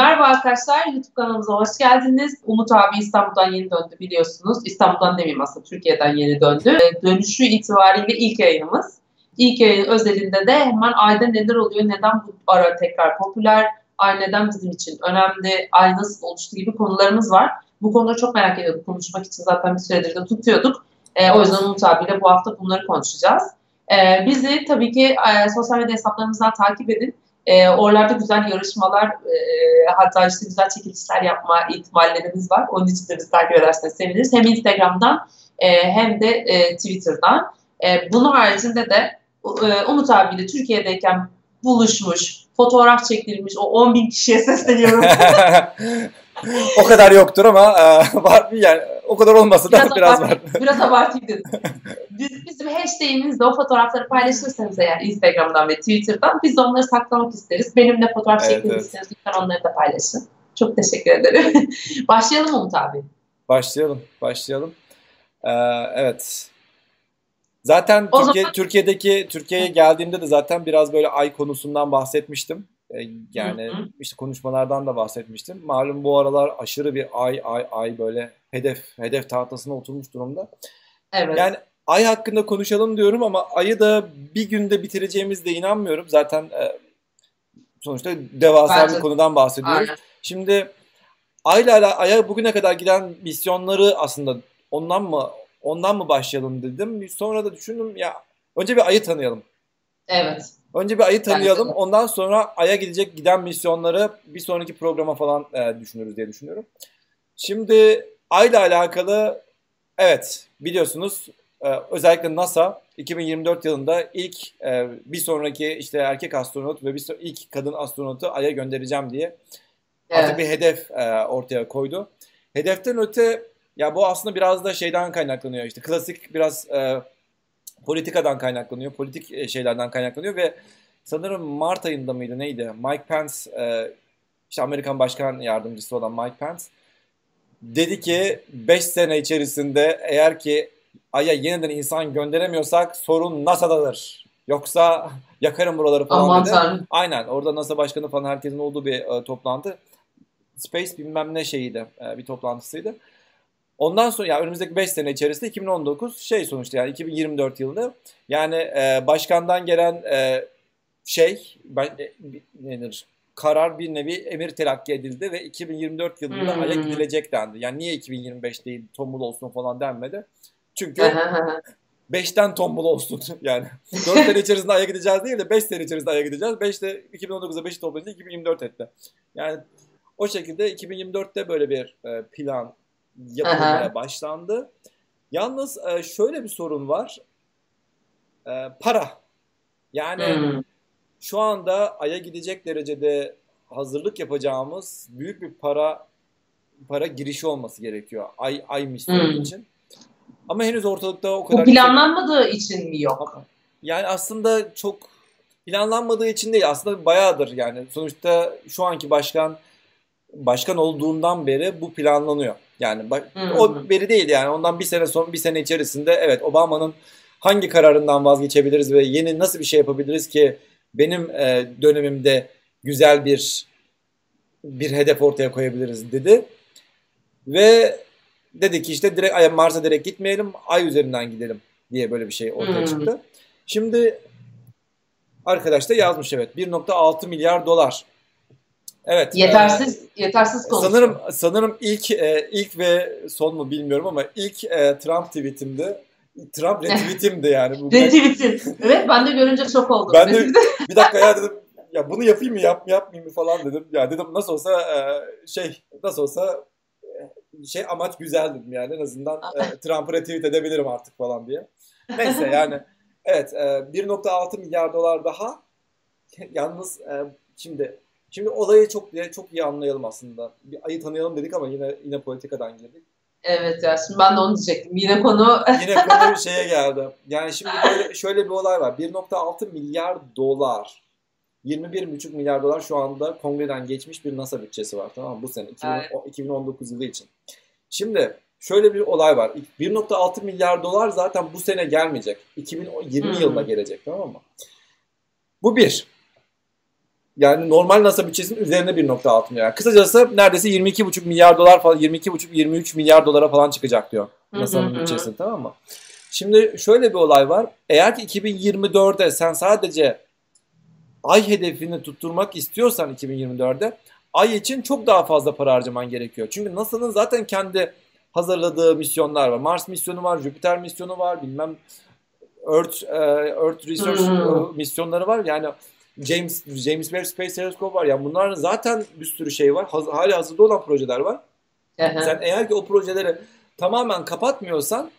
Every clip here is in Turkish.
merhaba arkadaşlar, YouTube kanalımıza hoş geldiniz. Umut abi İstanbul'dan yeni döndü biliyorsunuz. İstanbul'dan demeyeyim aslında, Türkiye'den yeni döndü. Dönüşü itibariyle ilk yayınımız. İlk yayın özelinde de hemen ayda neler oluyor, neden bu ara tekrar popüler, ay neden bizim için önemli, ay nasıl oluştu gibi konularımız var. Bu konuları çok merak ediyorduk, konuşmak için zaten bir süredir de tutuyorduk. Ee, o yüzden Umut abiyle bu hafta bunları konuşacağız. Ee, bizi tabii ki e, sosyal medya hesaplarımızdan takip edin. E, oralarda güzel yarışmalar e, hatta işte güzel çekilişler yapma ihtimallerimiz var. Onun için de bizi takip ederseniz seviniriz. Hem Instagram'dan e, hem de e, Twitter'dan. E, bunun haricinde de e, Umut abiyle Türkiye'deyken buluşmuş, fotoğraf çektirilmiş o 10 bin kişiye sesleniyorum. o kadar yoktur ama e, var yani o kadar olmasa da biraz, biraz var. Biraz abartayım dedim. Biz, bizim hashtag'imizde o fotoğrafları paylaşırsanız eğer Instagram'dan ve Twitter'dan biz de onları saklamak isteriz. Benimle fotoğraf evet, çekmek evet. isteriz. Lütfen onları da paylaşın. Çok teşekkür ederim. Başlayalım Umut abi. Başlayalım. Başlayalım. Ee, evet. Zaten o Türkiye, zaman... Türkiye'deki Türkiye'ye geldiğimde de zaten biraz böyle ay konusundan bahsetmiştim. E, yani hı hı. işte konuşmalardan da bahsetmiştim. Malum bu aralar aşırı bir ay ay ay böyle hedef hedef tahtasına oturmuş durumda. Evet. Yani ay hakkında konuşalım diyorum ama ayı da bir günde bitireceğimiz de inanmıyorum. Zaten e, sonuçta devasa Bence... bir konudan bahsediyoruz. Aynen. Şimdi ayla aya bugüne kadar giden misyonları aslında ondan mı ondan mı başlayalım dedim. Sonra da düşündüm ya önce bir ayı tanıyalım. Evet. Önce bir ayı tanıyalım. Yani, Ondan sonra aya gidecek giden misyonları bir sonraki programa falan e, düşünürüz diye düşünüyorum. Şimdi ayla alakalı evet biliyorsunuz e, özellikle NASA 2024 yılında ilk e, bir sonraki işte erkek astronot ve bir so- ilk kadın astronotu aya göndereceğim diye evet. artık bir hedef e, ortaya koydu. Hedeften öte ya bu aslında biraz da şeyden kaynaklanıyor işte klasik biraz politikadan kaynaklanıyor, politik şeylerden kaynaklanıyor ve sanırım Mart ayında mıydı neydi? Mike Pence, işte Amerikan Başkan Yardımcısı olan Mike Pence dedi ki 5 sene içerisinde eğer ki Ay'a yeniden insan gönderemiyorsak sorun NASA'dadır. Yoksa yakarım buraları falan Aman dedi. Tanrım. Aynen orada NASA Başkanı falan herkesin olduğu bir e, toplantı. Space bilmem ne şeyiydi e, bir toplantısıydı. Ondan sonra yani önümüzdeki 5 sene içerisinde 2019 şey sonuçta yani 2024 yılında yani e, başkandan gelen e, şey ben, e, nedir karar bir nevi emir telakki edildi ve 2024 yılında hmm. Ay'a gidilecek dendi. Yani niye 2025 değil tombul olsun falan denmedi. Çünkü 5'ten tombul olsun yani. 4 sene içerisinde Ay'a gideceğiz değil de 5 sene içerisinde Ay'a gideceğiz. 5'te 2019'da 5'i toplayınca 2024 etti. Yani o şekilde 2024'te böyle bir e, plan yapılmaya başlandı. Yalnız e, şöyle bir sorun var. E, para. Yani hmm. Şu anda Ay'a gidecek derecede hazırlık yapacağımız büyük bir para para girişi olması gerekiyor. Ay ay misyonu hmm. için. Ama henüz ortalıkta o kadar... Bu planlanmadığı şey... için mi yok? Yani aslında çok planlanmadığı için değil. Aslında bayağıdır yani. Sonuçta şu anki başkan başkan olduğundan beri bu planlanıyor. Yani bak hmm. o beri değil yani ondan bir sene sonra bir sene içerisinde evet Obama'nın hangi kararından vazgeçebiliriz ve yeni nasıl bir şey yapabiliriz ki benim e, dönemimde güzel bir bir hedef ortaya koyabiliriz dedi. Ve dedi ki işte direkt Mars'a direkt gitmeyelim, Ay üzerinden gidelim diye böyle bir şey ortaya hmm. çıktı. Şimdi arkadaş da yazmış evet 1.6 milyar dolar Evet. Yetersiz e, yetersiz konuşuyor. Sanırım sanırım ilk e, ilk ve son mu bilmiyorum ama ilk e, Trump tweetimdi. Trump retweetimdi yani. Bu Retweetin. evet ben de görünce şok oldum. Ben de bir dakika ya dedim ya bunu yapayım mı yap, yapmayayım mı falan dedim. Ya dedim nasıl olsa e, şey nasıl olsa e, şey amaç güzel dedim yani en azından e, Trump'ı retweet edebilirim artık falan diye. Neyse yani evet e, 1.6 milyar dolar daha yalnız şimdi Şimdi olayı çok çok iyi anlayalım aslında. Bir ayı tanıyalım dedik ama yine yine politikadan girdik. Evet ya şimdi ben de onu diyecektim. Yine konu yine konu şeye geldi. Yani şimdi böyle şöyle bir olay var. 1.6 milyar dolar 21,5 milyar dolar şu anda kongreden geçmiş bir NASA bütçesi var tamam mı? Bu sene 2000, evet. 2019 yılı için. Şimdi şöyle bir olay var. 1.6 milyar dolar zaten bu sene gelmeyecek. 2020 hmm. yılına gelecek tamam mı? Bu bir. Yani normal NASA bütçesinin üzerinde 1.6 milyar. Kısacası neredeyse 22,5 milyar dolar falan 22,5-23 milyar dolara falan çıkacak diyor NASA'nın bütçesi tamam mı? Şimdi şöyle bir olay var. Eğer ki 2024'de sen sadece ay hedefini tutturmak istiyorsan 2024'de ay için çok daha fazla para harcaman gerekiyor. Çünkü NASA'nın zaten kendi hazırladığı misyonlar var. Mars misyonu var, Jüpiter misyonu var, bilmem Earth uh, Earth Research misyonları var. Yani James James Webb Space Telescope var. Yani bunların zaten bir sürü şey var. Haz, hali hazırda olan projeler var. Sen eğer ki o projeleri tamamen kapatmıyorsan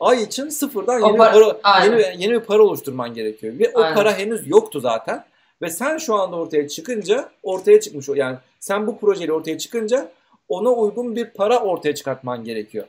ay için sıfırdan yeni, para, bir para, yeni, yeni bir para oluşturman gerekiyor. Ve o aynen. para henüz yoktu zaten. Ve sen şu anda ortaya çıkınca ortaya çıkmış o. Yani sen bu projeyle ortaya çıkınca ona uygun bir para ortaya çıkartman gerekiyor.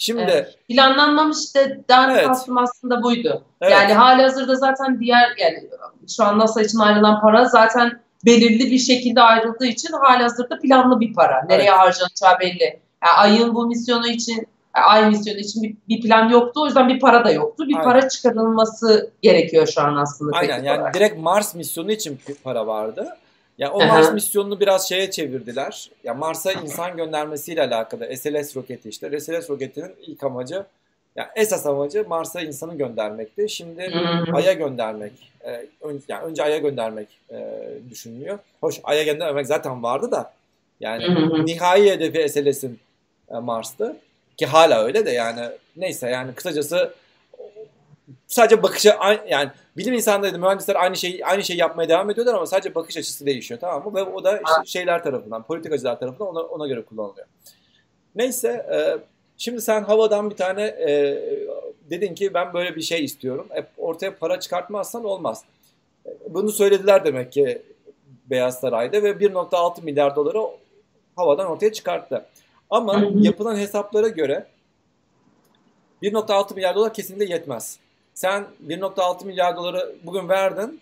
Şimdi evet. planlanmamış dedden evet. kastım aslında buydu. Evet. Yani hali hazırda zaten diğer yani şu an NASA için ayrılan para zaten belirli bir şekilde ayrıldığı için hali hazırda planlı bir para. Nereye evet. harcanacağı belli. Yani ayın bu misyonu için ay misyonu için bir, bir plan yoktu. O yüzden bir para da yoktu. Bir Aynen. para çıkarılması gerekiyor şu an aslında. Aynen yani olarak. direkt Mars misyonu için para vardı. Ya o Mars misyonunu biraz şeye çevirdiler. Ya Mars'a insan göndermesiyle alakalı SLS roketi işte. SLS roketinin ilk amacı ya esas amacı Mars'a insanı göndermekti. Şimdi Ay'a göndermek. E, ön, yani önce Ay'a göndermek e, düşünülüyor. Hoş Ay'a göndermek zaten vardı da yani nihai hedefi SLS'in e, Mars'tı. Ki hala öyle de yani neyse yani kısacası sadece bakışı yani bilim insanları mühendisler aynı şeyi aynı şeyi yapmaya devam ediyorlar ama sadece bakış açısı değişiyor tamam mı? Ve o da işte şeyler tarafından, politikacılar tarafından ona, ona göre kullanılıyor. Neyse e, şimdi sen havadan bir tane e, dedin ki ben böyle bir şey istiyorum. E, ortaya para çıkartmazsan olmaz. E, bunu söylediler demek ki Beyaz Saray'da ve 1.6 milyar doları havadan ortaya çıkarttı. Ama yapılan hesaplara göre 1.6 milyar dolar kesinlikle yetmez. Sen 1.6 milyar doları bugün verdin.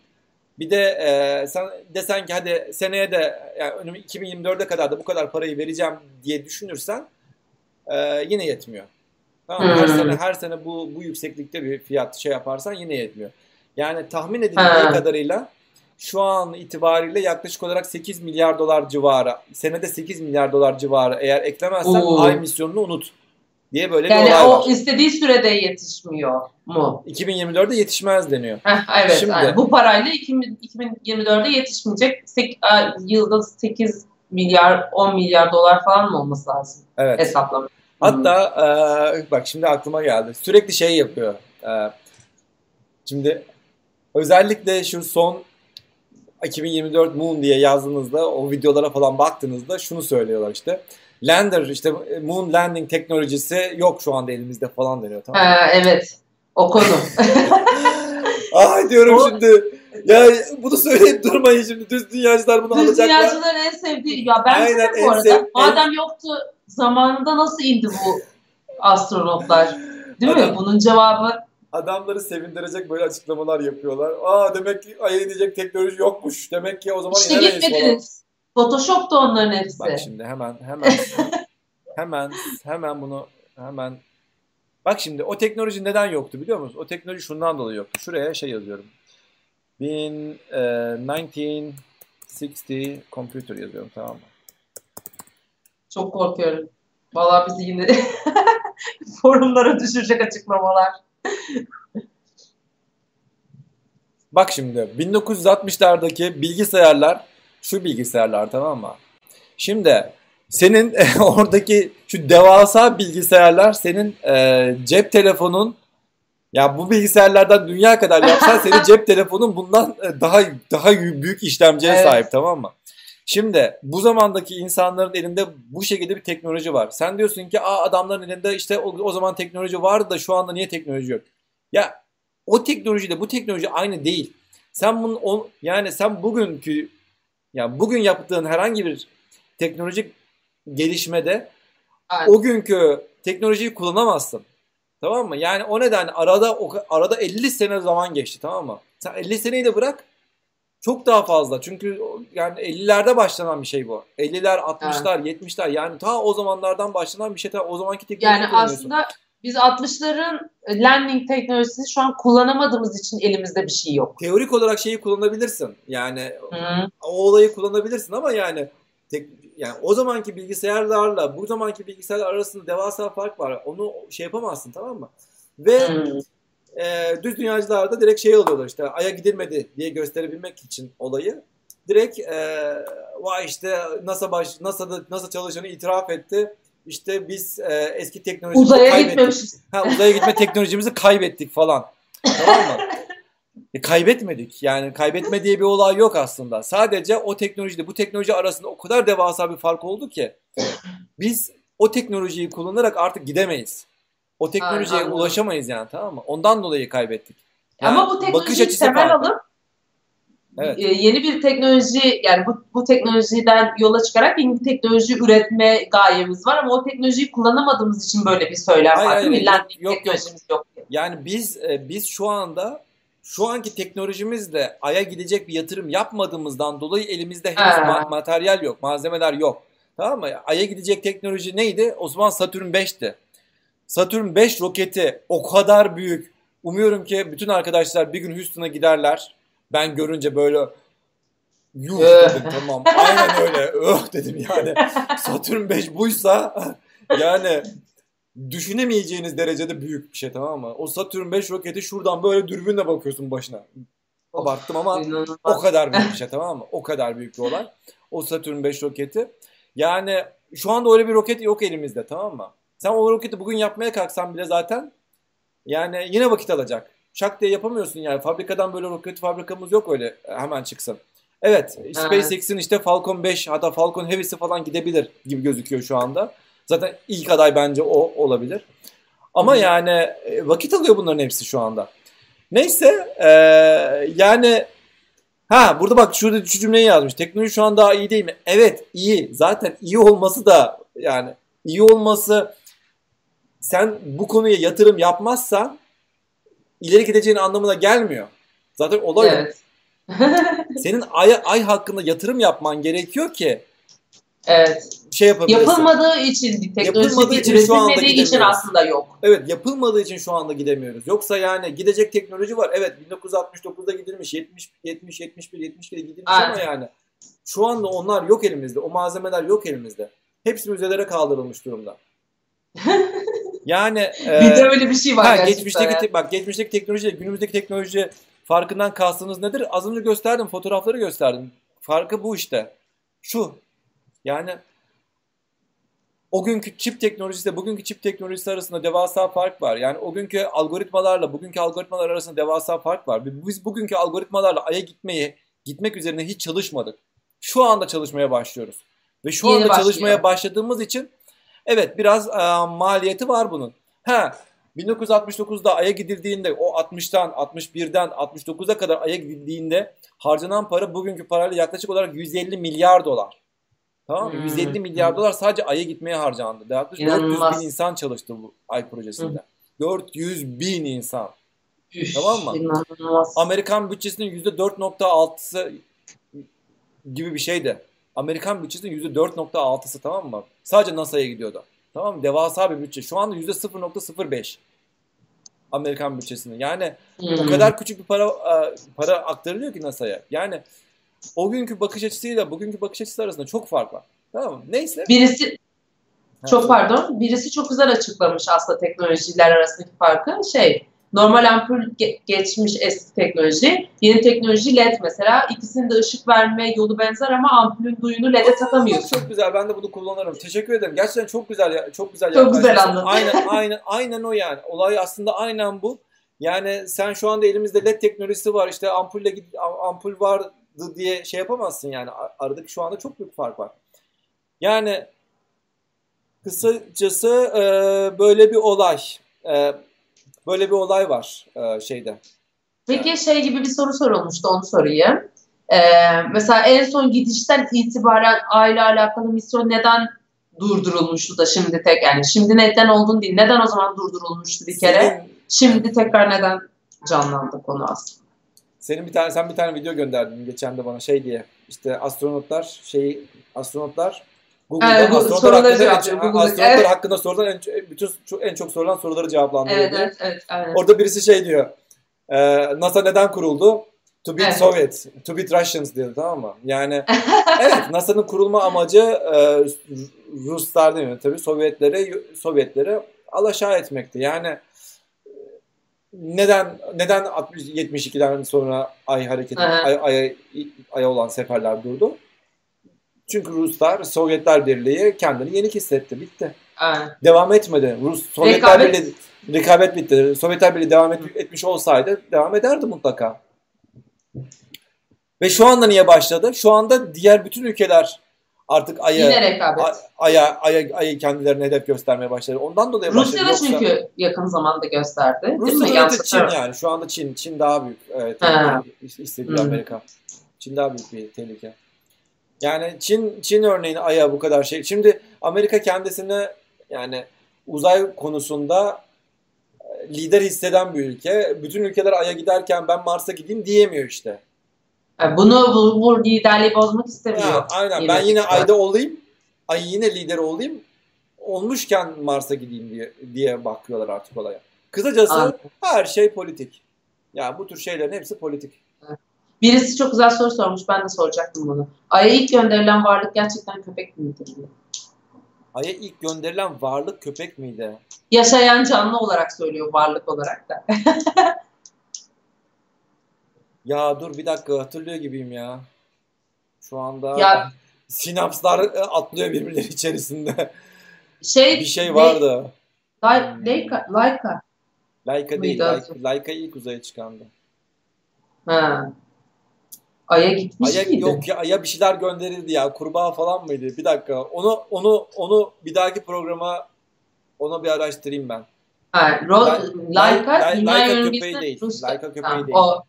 Bir de e, sen desen ki hadi seneye de yani 2024'e kadar da bu kadar parayı vereceğim diye düşünürsen e, yine yetmiyor. Tamam, hmm. her sene her sene bu bu yükseklikte bir fiyat şey yaparsan yine yetmiyor. Yani tahmin edildiği kadarıyla şu an itibariyle yaklaşık olarak 8 milyar dolar civarı, senede 8 milyar dolar civarı eğer eklemezsen Oo. ay misyonunu unut diye böyle yani bir olay var. Yani o istediği sürede yetişmiyor mu? 2024'de yetişmez deniyor. Heh, evet. Şimdi, yani bu parayla 2024'de yetişmeyecek. Sek, yılda 8 milyar 10 milyar dolar falan mı olması lazım? Evet. Hesaplama. Hatta e, bak şimdi aklıma geldi. Sürekli şey yapıyor. E, şimdi özellikle şu son 2024 Moon diye yazdığınızda o videolara falan baktığınızda şunu söylüyorlar işte. Lander işte Moon Landing teknolojisi yok şu anda elimizde falan deniyor. Tamam mı? Ha, evet. O konu. Ay diyorum o... şimdi. Ya bunu söyleyip durmayın şimdi. Düz dünyacılar bunu Düz alacaklar. Düz dünyacıların en sevdiği. Ya ben Aynen, bu arada. Sev... Madem yoktu zamanında nasıl indi bu astronotlar? Değil Adam, mi? Bunun cevabı adamları sevindirecek böyle açıklamalar yapıyorlar. Aa demek ki aya inecek teknoloji yokmuş. Demek ki o zaman işte inemeyiz gitmediniz. Photoshop da onların hepsi. Bak şimdi hemen hemen hemen hemen bunu hemen Bak şimdi o teknoloji neden yoktu biliyor musunuz? O teknoloji şundan dolayı yoktu. Şuraya şey yazıyorum. Bin, e, 1960 computer yazıyorum tamam mı? Çok korkuyorum. Vallahi bizi yine forumlara düşürecek açıklamalar. Bak şimdi 1960'lardaki bilgisayarlar şu bilgisayarlar tamam mı? Şimdi senin oradaki şu devasa bilgisayarlar senin e, cep telefonun ya bu bilgisayarlardan dünya kadar yapsan senin cep telefonun bundan e, daha daha büyük işlemciye evet. sahip tamam mı? Şimdi bu zamandaki insanların elinde bu şekilde bir teknoloji var. Sen diyorsun ki Aa, adamların elinde işte o, o zaman teknoloji vardı da şu anda niye teknoloji yok? Ya o teknolojiyle bu teknoloji aynı değil. Sen bunun yani sen bugünkü yani bugün yaptığın herhangi bir teknolojik gelişmede evet. o günkü teknolojiyi kullanamazsın. Tamam mı? Yani o nedenle arada arada 50 sene zaman geçti tamam mı? Sen 50 seneyi de bırak çok daha fazla. Çünkü yani 50'lerde başlanan bir şey bu. 50'ler, 60'lar, evet. 70'ler yani ta o zamanlardan başlanan bir şey. Ta o zamanki teknoloji Yani aslında Biz 60'ların landing teknolojisini şu an kullanamadığımız için elimizde bir şey yok. Teorik olarak şeyi kullanabilirsin. Yani Hı. o olayı kullanabilirsin ama yani tek, yani o zamanki bilgisayarlarla bu zamanki bilgisayarlar arasında devasa fark var. Onu şey yapamazsın tamam mı? Ve hmm. e, düz dünyacılarda direkt şey oluyorlar işte aya gidilmedi diye gösterebilmek için olayı. Direkt e, vay işte NASA baş NASA'da NASA çalışanı itiraf etti. İşte biz e, eski teknolojimizi uzaya kaybettik. gitmemişiz. Ha, uzaya gitme teknolojimizi kaybettik falan. tamam mı? E, kaybetmedik. Yani kaybetme diye bir olay yok aslında. Sadece o teknolojiyle bu teknoloji arasında o kadar devasa bir fark oldu ki biz o teknolojiyi kullanarak artık gidemeyiz. O teknolojiye Aynen. ulaşamayız yani tamam mı? Ondan dolayı kaybettik. Yani Ama bu teknolojiyi temel alıp evet. E, yeni bir teknoloji yani bu, bu teknolojiden yola çıkarak yeni bir teknoloji üretme gayemiz var ama o teknolojiyi kullanamadığımız için böyle bir söylem hayır, var hayır, değil mi? Yok, yok, teknolojimiz yok. Yani biz e, biz şu anda şu anki teknolojimizle Ay'a gidecek bir yatırım yapmadığımızdan dolayı elimizde henüz ma- materyal yok, malzemeler yok. Tamam mı? Ay'a gidecek teknoloji neydi? O zaman Satürn 5'ti. Satürn 5 roketi o kadar büyük. Umuyorum ki bütün arkadaşlar bir gün Houston'a giderler. Ben görünce böyle yuh dedim tamam. Aynen öyle. Öh dedim yani. Satürn 5 buysa yani düşünemeyeceğiniz derecede büyük bir şey tamam mı? O Satürn 5 roketi şuradan böyle dürbünle bakıyorsun başına. Abarttım ama o kadar büyük bir şey tamam mı? O kadar büyük bir olay. O Satürn 5 roketi. Yani şu anda öyle bir roket yok elimizde tamam mı? Sen o roketi bugün yapmaya kalksan bile zaten yani yine vakit alacak. Şak diye yapamıyorsun yani. Fabrikadan böyle roket fabrikamız yok öyle hemen çıksın. Evet SpaceX'in işte Falcon 5 hatta Falcon Heavy'si falan gidebilir gibi gözüküyor şu anda. Zaten ilk aday bence o olabilir. Ama Hı. yani e, vakit alıyor bunların hepsi şu anda. Neyse ee, yani ha burada bak şurada şu cümleyi yazmış. Teknoloji şu an daha iyi değil mi? Evet iyi. Zaten iyi olması da yani iyi olması sen bu konuya yatırım yapmazsan ileri gideceğin anlamına gelmiyor. Zaten olay evet. Senin ay, ay hakkında yatırım yapman gerekiyor ki Evet. Şey Yapılmadığı için teknoloji yapılmadığı için şu anda için aslında yok. Evet yapılmadığı için şu anda gidemiyoruz. Yoksa yani gidecek teknoloji var. Evet 1969'da gidilmiş, 70 70 71 72'de gidilmiş Aynen. ama yani şu anda onlar yok elimizde. O malzemeler yok elimizde. Hepsi müzelere kaldırılmış durumda. Yani bir de öyle bir şey var ha, gerçekten. Geçmişteki ya. bak geçmişteki teknoloji günümüzdeki teknoloji farkından kastınız nedir? Az önce gösterdim, fotoğrafları gösterdim. Farkı bu işte. Şu. Yani o günkü çip teknolojisi bugünkü çip teknolojisi arasında devasa fark var. Yani o günkü algoritmalarla bugünkü algoritmalar arasında devasa fark var. Biz bugünkü algoritmalarla Ay'a gitmeyi, gitmek üzerine hiç çalışmadık. Şu anda çalışmaya başlıyoruz. Ve şu Yeni anda başlıyor. çalışmaya başladığımız için evet biraz e, maliyeti var bunun. Ha 1969'da Ay'a gidildiğinde o 60'tan 61'den 69'a kadar Ay'a gidildiğinde harcanan para bugünkü parayla yaklaşık olarak 150 milyar dolar. Tamam mı? Hmm. 150 milyar dolar sadece Ay'a gitmeye harcandı. Yaklaşık 400 bin insan çalıştı bu Ay projesinde. Hmm. 400 bin insan. Üş, tamam mı? İnanılmaz. Amerikan bütçesinin %4.6'sı gibi bir şeydi. Amerikan bütçesinin %4.6'sı tamam mı? Sadece NASA'ya gidiyordu. Tamam mı? Devasa bir bütçe. Şu anda %0.05 Amerikan bütçesinin. Yani hmm. o kadar küçük bir para para aktarılıyor ki NASA'ya. Yani o günkü bakış açısıyla bugünkü bakış açısı arasında çok fark var. Tamam mı? Neyse. Birisi çok pardon. Birisi çok güzel açıklamış aslında teknolojiler arasındaki farkı. Şey, normal ampul ge- geçmiş eski teknoloji, yeni teknoloji LED mesela. İkisinin de ışık verme yolu benzer ama ampulün duyunu LED'e takamıyorsun. Çok güzel. Ben de bunu kullanırım. Teşekkür ederim. Gerçekten çok güzel ya. Çok güzel. Çok güzel anladın. Aynen aynen aynen o yani. Olay aslında aynen bu. Yani sen şu anda elimizde LED teknolojisi var. İşte ampulle ampul var diye şey yapamazsın yani. Aradaki şu anda çok büyük fark var. Yani kısacası e, böyle bir olay. E, böyle bir olay var e, şeyde. Peki şey gibi bir soru sorulmuştu onu sorayım. Ee, mesela en son gidişten itibaren aile alakalı misyon neden durdurulmuştu da şimdi tek yani şimdi neden olduğunu değil neden o zaman durdurulmuştu bir kere şimdi tekrar neden canlandı konu aslında. Senin bir tane sen bir tane video gönderdin geçen de bana şey diye. İşte astronotlar şey astronotlar Google'da Evet, soruları hakkında, en, cevaplıyor. Google- astronotlar Evet. hakkında sorulan en, bütün en çok sorulan soruları cevaplandırıyor. Evet evet evet. aynen. Orada birisi şey diyor. e, NASA neden kuruldu? To beat Evet. Soviet, to beat Russians diyor tamam mı? Yani evet NASA'nın kurulma amacı e, Ruslar değil mi? Tabii Sovyetleri Sovyetleri alaşağı etmekti. Yani e, neden neden 60 72'den sonra ay hareketi Evet. ay, aya, aya olan seferler durdu? Çünkü Ruslar Sovyetler Birliği kendini yenik hissetti. Bitti. Aynen. Devam etmedi. Rus Sovyetler Rekabet- Birliği rekabet bitti. Sovyetler Birliği devam et- etmiş olsaydı devam ederdi mutlaka. Ve şu anda niye başladı? Şu anda diğer bütün ülkeler artık aya a- aya aya ayı kendilerine hedef göstermeye başladı. Ondan dolayı başladı. Rusya da Yoksa- çünkü yakın zamanda gösterdi. Yanlış öte Çin yani. Şu anda Çin. Çin daha büyük. Evet. Hmm. Amerika. Çin daha büyük bir tehlike. Yani Çin Çin örneğin Ay'a bu kadar şey. Şimdi Amerika kendisini yani uzay konusunda e, lider hisseden bir ülke. Bütün ülkeler Ay'a giderken ben Mars'a gideyim diyemiyor işte. Bunu bu, bu liderliği bozmak istemiyor. Ha, aynen. Yine ben yine. Ay'da olayım. Ay yine lider olayım. Olmuşken Mars'a gideyim diye diye bakıyorlar artık olaya. Kısacası Anladım. her şey politik. Yani bu tür şeylerin hepsi politik. Birisi çok güzel soru sormuş. Ben de soracaktım bunu. Ay'a ilk gönderilen varlık gerçekten köpek diye. Ay'a ilk gönderilen varlık köpek miydi? Yaşayan canlı olarak söylüyor varlık olarak da. Ya dur bir dakika hatırlıyor gibiyim ya. Şu anda Ya- sinapslar e, atlıyor birbirleri içerisinde. Şey, bir şey vardı. Lai- Leica, Leica. Laika değil. Mıydı Laika? Laika ilk uzaya çıkandı. Ha. Ay'a gitmiş Aya miydi? yok ya Ay'a bir şeyler gönderildi ya. Kurbağa falan mıydı? Bir dakika. Onu onu onu bir dahaki programa onu bir araştırayım ben. Ha, Ro- Laika yörüngesi köpeği değil. Laika köpeği değil. O,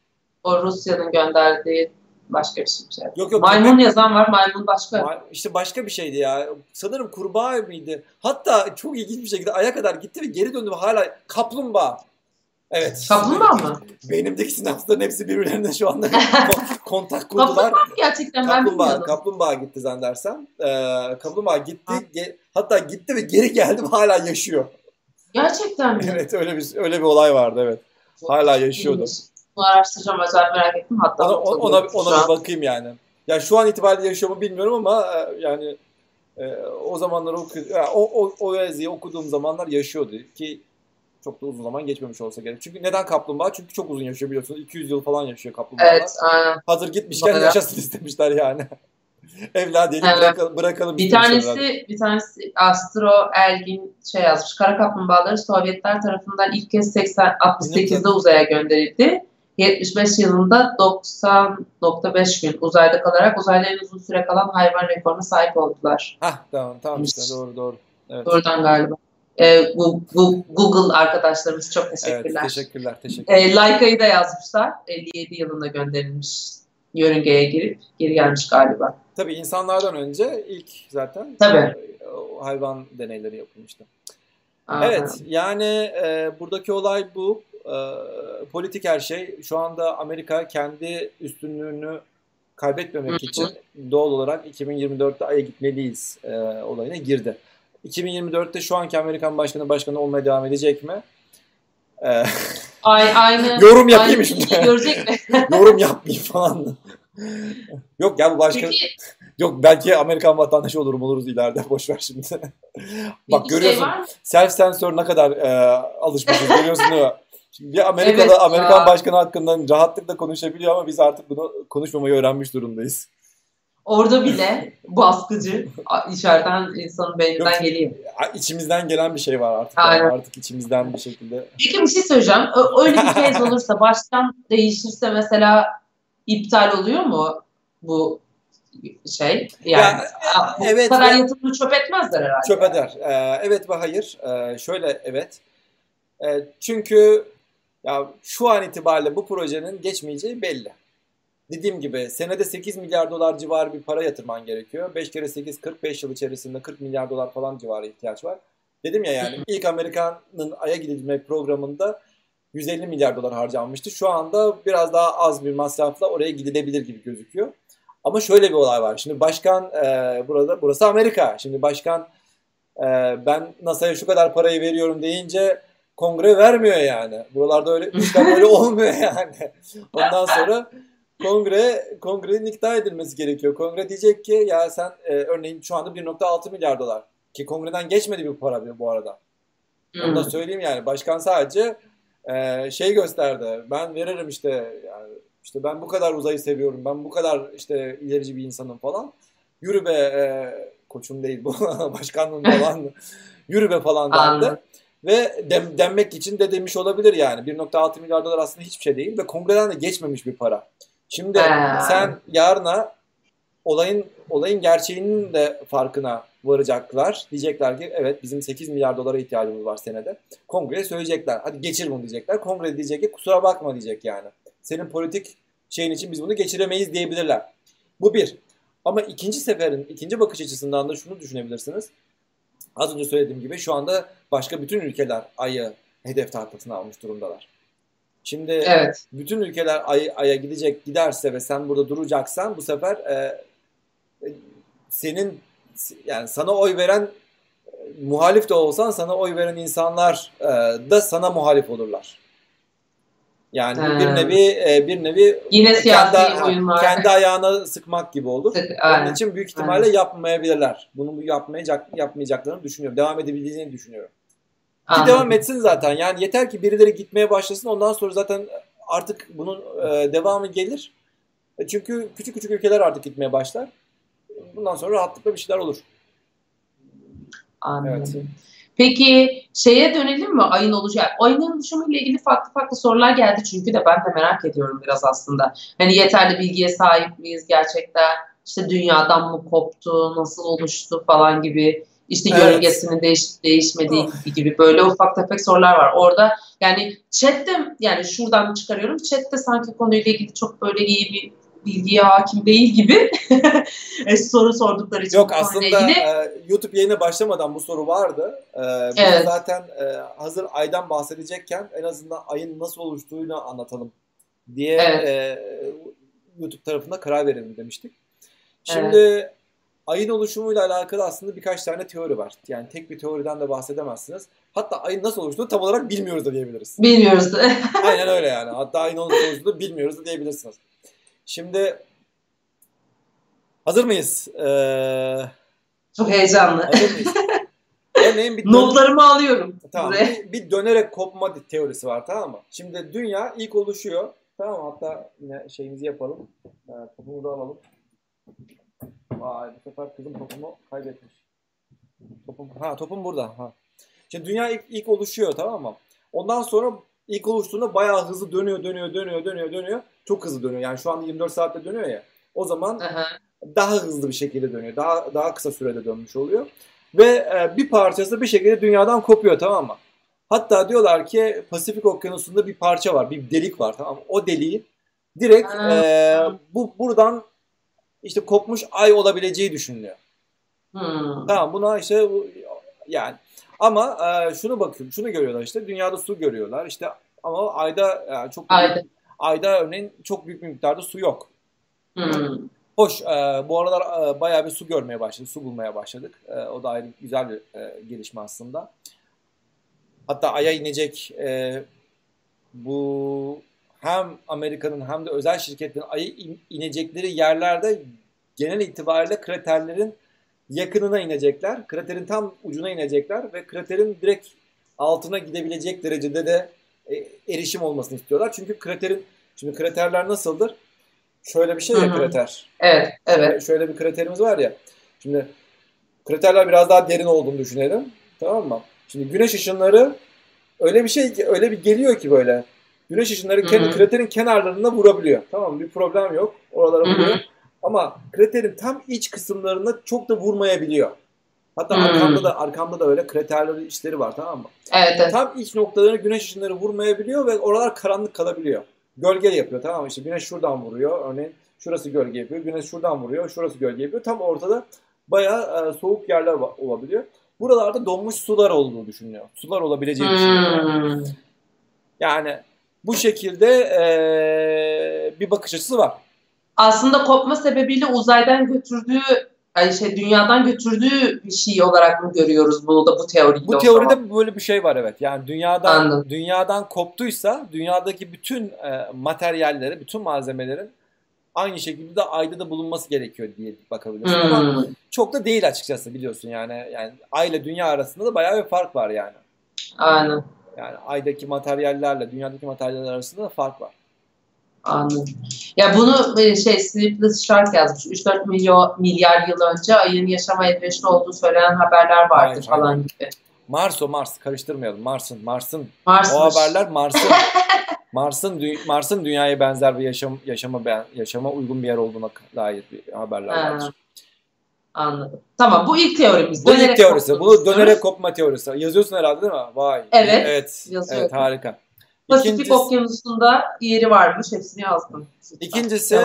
o Rusya'nın gönderdiği başka bir şey. Yok yok. maymun köpek- yazan var, maymun başka. Ma- İşte başka bir şeydi ya. Sanırım kurbağa mıydı? Hatta çok ilginç bir şekilde aya kadar gitti ve geri döndü ve hala kaplumbağa. Evet. Kaplumbağa mı? Beynimdeki sinapsların hepsi birbirlerine şu anda kontak kurdular. Kaplumbağa gerçekten ben Kaplumbağa, bilmiyordum. kaplumbağa gitti zannedersem. Ee, kaplumbağa gitti. ge- hatta gitti ve geri geldim hala yaşıyor. Gerçekten mi? Evet öyle bir öyle bir olay vardı evet. Hala yaşıyordu. Bunu araştıracağım özel merak ettim. Hatta Ona, ona, ona bir bakayım yani. Ya şu an itibariyle yaşıyor mu bilmiyorum ama e, yani e, o zamanlar ya, o, o, o yazıyı okuduğum zamanlar yaşıyordu ki çok da uzun zaman geçmemiş olsa gerek. Çünkü neden kaplumbağa? Çünkü çok uzun yaşıyor biliyorsunuz. 200 yıl falan yaşıyor kaplumbağalar. Evet, aynen. Hazır gitmişken Bayağı. yaşasın istemişler yani. Diyelim Evet. bırakalım, bırakalım Bir tanesi, herhalde. bir tanesi Astro Elgin şey yazmış. Kara kaplumbağaları Sovyetler tarafından ilk kez 80, 68'de uzaya gönderildi. 75 yılında 90.5 gün uzayda kalarak uzayda en uzun süre kalan hayvan rekoruna sahip oldular. Hah tamam tamam işte doğru doğru. Evet. Buradan galiba. Ee, bu, bu Google arkadaşlarımız çok Evet teşekkürler. teşekkürler teşekkürler. E, Laika'yı da yazmışlar. 57 yılında gönderilmiş. Yörüngeye girip geri gelmiş galiba. Tabii insanlardan önce ilk zaten Tabii. e, hayvan deneyleri yapılmıştı. Aa, Evet yani e, buradaki olay bu. E, politik her şey. Şu anda Amerika kendi üstünlüğünü kaybetmemek için doğal olarak 2024'te Ay'a gitmeliyiz e, olayına girdi. 2024'te şu anki Amerikan başkanı başkanı olmaya devam edecek mi? E, Ay, aynı, yorum yapayım aynı şimdi. görecek mi? Yorum yapmayayım falan. Yok ya bu başkan Peki, yok belki Amerikan vatandaşı olurum oluruz ileride boş ver şimdi. Bak peki görüyorsun Şey self sensör ne kadar e, alışmışız görüyorsun değil mi? Şimdi bir Amerika'da Evet ya. Amerikan başkanı hakkında rahatlıkla konuşabiliyor ama biz artık bunu konuşmamayı öğrenmiş durumdayız. Orada bile baskıcı içeriden insanın beyninden Yok. geliyor. İçimizden gelen bir şey var artık. Aynen. Yani artık içimizden bir şekilde. Peki bir şey söyleyeceğim. Öyle bir kez olursa, baştan değişirse mesela iptal oluyor mu bu şey? Yani Ya, bu evet kadar yatırımı çöp etmezler herhalde. Çöp eder. Ee, evet ve hayır. Ee, şöyle evet. Ee, çünkü ya şu an itibariyle bu projenin geçmeyeceği belli. Dediğim gibi senede 8 milyar dolar civarı bir para yatırman gerekiyor. 5 kere 8 45 yıl içerisinde 40 milyar dolar falan civarı ihtiyaç var. Dedim ya yani ilk Amerika'nın Ay'a gidilme programında 150 milyar dolar harcanmıştı. Şu anda biraz daha az bir masrafla oraya gidilebilir gibi gözüküyor. Ama şöyle bir olay var. Şimdi başkan e, burada burası Amerika. Şimdi başkan e, ben NASA'ya şu kadar parayı veriyorum deyince kongre vermiyor yani. Buralarda öyle işler böyle olmuyor yani. Ondan sonra kongre kongrenin ikna edilmesi gerekiyor. Kongre diyecek ki ya sen e, örneğin şu anda 1.6 milyar dolar ki kongreden geçmedi bir para bu arada. Onu da hmm. söyleyeyim yani. Başkan sadece e, şey gösterdi. Ben veririm işte yani işte ben bu kadar uzayı seviyorum. Ben bu kadar işte ilerici bir insanım falan. Yürü be e, koçum değil bu başkanlığım falan. Yürü be falan derdi. Ve dem, denmek için de demiş olabilir yani. 1.6 milyar dolar aslında hiçbir şey değil ve kongreden de geçmemiş bir para. Şimdi ee. sen yarına olayın olayın gerçeğinin de farkına varacaklar. Diyecekler ki evet bizim 8 milyar dolara ihtiyacımız var senede. Kongreye söyleyecekler. Hadi geçir bunu diyecekler. Kongre diyecek ki kusura bakma diyecek yani. Senin politik şeyin için biz bunu geçiremeyiz diyebilirler. Bu bir. Ama ikinci seferin, ikinci bakış açısından da şunu düşünebilirsiniz. Az önce söylediğim gibi şu anda başka bütün ülkeler ayı hedef tahtasına almış durumdalar. Şimdi evet. bütün ülkeler ay, aya gidecek giderse ve sen burada duracaksan bu sefer e, e senin yani sana oy veren muhalif de olsan sana oy veren insanlar e, da sana muhalif olurlar. Yani He. bir nevi e, bir nevi yine kendi, oyunlar. kendi ayağına sıkmak gibi olur. Sık, Onun için büyük ihtimalle aynen. yapmayabilirler. Bunu yapmayacak yapmayacaklarını düşünüyorum. Devam edebileceğini düşünüyorum. Ki devam etsin zaten. Yani yeter ki birileri gitmeye başlasın. Ondan sonra zaten artık bunun e, devamı gelir. E, çünkü küçük küçük ülkeler artık gitmeye başlar. Bundan sonra rahatlıkla bir şeyler olur. Anladım. Evet. Peki şeye dönelim mi ayın olacağı? Ayın oluşumu ile ilgili farklı farklı sorular geldi çünkü de ben de merak ediyorum biraz aslında. Hani yeterli bilgiye sahip miyiz gerçekten? İşte dünyadan mı koptu, nasıl oluştu falan gibi. İşte evet. yörüngesinin değişip değişmediği gibi, gibi böyle ufak tefek sorular var. Orada yani chatte yani şuradan çıkarıyorum. Chatte sanki konuyla ilgili çok böyle iyi bir bilgiye hakim değil gibi e, soru sordukları için. Yok aslında ilgili. e, YouTube yayına başlamadan bu soru vardı. E, evet. zaten e, hazır aydan bahsedecekken en azından ayın nasıl oluştuğunu anlatalım diye evet. e, YouTube tarafında karar verelim demiştik. Şimdi evet. Ayın oluşumuyla alakalı aslında birkaç tane teori var. Yani tek bir teoriden de bahsedemezsiniz. Hatta ayın nasıl oluştuğunu tam olarak bilmiyoruz da diyebiliriz. Bilmiyoruz da. Aynen öyle yani. Hatta ayın nasıl oluştuğunu bilmiyoruz da diyebilirsiniz. Şimdi hazır mıyız? Ee, Çok heyecanlı. Hazır mıyız? Örneğin bir Notlarımı alıyorum. Tamam. Bir, bir dönerek kopma teorisi var tamam mı? Şimdi dünya ilk oluşuyor. Tamam? Hatta yine şeyimizi yapalım. Ee, topumu da alalım. Vay bu sefer kızım topumu kaybetmiş. Topum, ha topum burada. Ha. Şimdi dünya ilk, ilk oluşuyor tamam mı? Ondan sonra ilk oluştuğunda bayağı hızlı dönüyor, dönüyor, dönüyor, dönüyor, dönüyor. Çok hızlı dönüyor. Yani şu anda 24 saatte dönüyor ya. O zaman Aha. daha hızlı bir şekilde dönüyor. Daha daha kısa sürede dönmüş oluyor. Ve e, bir parçası bir şekilde dünyadan kopuyor tamam mı? Hatta diyorlar ki Pasifik Okyanusu'nda bir parça var, bir delik var tamam mı? O deliği direkt e, bu buradan işte kopmuş ay olabileceği düşünülüyor. Hmm. Tamam buna işte yani ama e, şunu bakıyorum, şunu görüyorlar işte dünyada su görüyorlar işte ama ayda yani çok ayda. ayda örneğin çok büyük bir miktarda su yok. Hmm. Hoş, e, bu aralar e, bayağı bir su görmeye başladık, su bulmaya başladık. E, o da ayrı güzel bir e, gelişme aslında. Hatta Ay'a inecek e, bu hem Amerika'nın hem de özel şirketlerin Ay'a inecekleri yerlerde genel itibariyle kraterlerin yakınına inecekler. Kraterin tam ucuna inecekler ve kraterin direkt altına gidebilecek derecede de e, erişim olmasını istiyorlar. Çünkü kraterin şimdi kraterler nasıldır? Şöyle bir şey ya krater. Evet, evet. Şöyle bir kraterimiz var ya. Şimdi kraterler biraz daha derin olduğunu düşünelim. Tamam mı? Şimdi güneş ışınları öyle bir şey öyle bir geliyor ki böyle. Güneş ışınları Hı-hı. kraterin kenarlarına vurabiliyor. Tamam? Bir problem yok. Oralara vuruyor. Ama kraterin tam iç kısımlarına çok da vurmayabiliyor. Hatta hmm. arkamda da arkamda da öyle kraterleri işleri var tamam mı? Evet, evet. Tam iç noktalarını güneş ışınları vurmayabiliyor ve oralar karanlık kalabiliyor. Gölge yapıyor tamam mı? İşte güneş şuradan vuruyor. Örneğin şurası gölge yapıyor. Güneş şuradan vuruyor. Şurası gölge yapıyor. Tam ortada bayağı e, soğuk yerler olabiliyor. Buralarda donmuş sular olduğu düşünülüyor. Sular olabileceği hmm. düşünülüyor. Yani bu şekilde e, bir bakış açısı var. aslında kopma sebebiyle uzaydan götürdüğü ay şey dünyadan götürdüğü bir şey olarak mı görüyoruz bunu da bu teoride? Bu teoride zaman? böyle bir şey var evet. Yani dünyadan Anladım. dünyadan koptuysa dünyadaki bütün e, materyalleri, bütün malzemelerin aynı şekilde de ayda da bulunması gerekiyor diye bakabilirsin. Ama Hmm, çok da değil açıkçası biliyorsun yani. Yani ay ile dünya arasında da bayağı bir fark var yani. aynen. Yani aydaki materyallerle dünyadaki materyaller arasında da fark var. Anladım. Ya bunu e, şey Sleepless Shark yazmış. 3-4 milyon milyar yıl önce ayın yaşama elverişli olduğu söylenen haberler vardır Aynen, falan gibi. Mars o Mars karıştırmayalım. Mars'ın Mars'ın Mars'mış. o haberler Mars'ın Mars'ın dü- Mars'ın dünyaya benzer bir yaşam yaşama ben, yaşama uygun bir yer olduğuna dair bir haberler Ha, var. Anladım. Tamam bu ilk teorimiz. Bu ilk teorisi. Bu dönerek kopma teorisi. Yazıyorsun herhalde değil mi? Vay. Evet, Evet. yazıyorum. Evet harika. Pasifik İkincisi, Okyanusu'nda yeri varmış. Hepsini yazdım. İkincisi-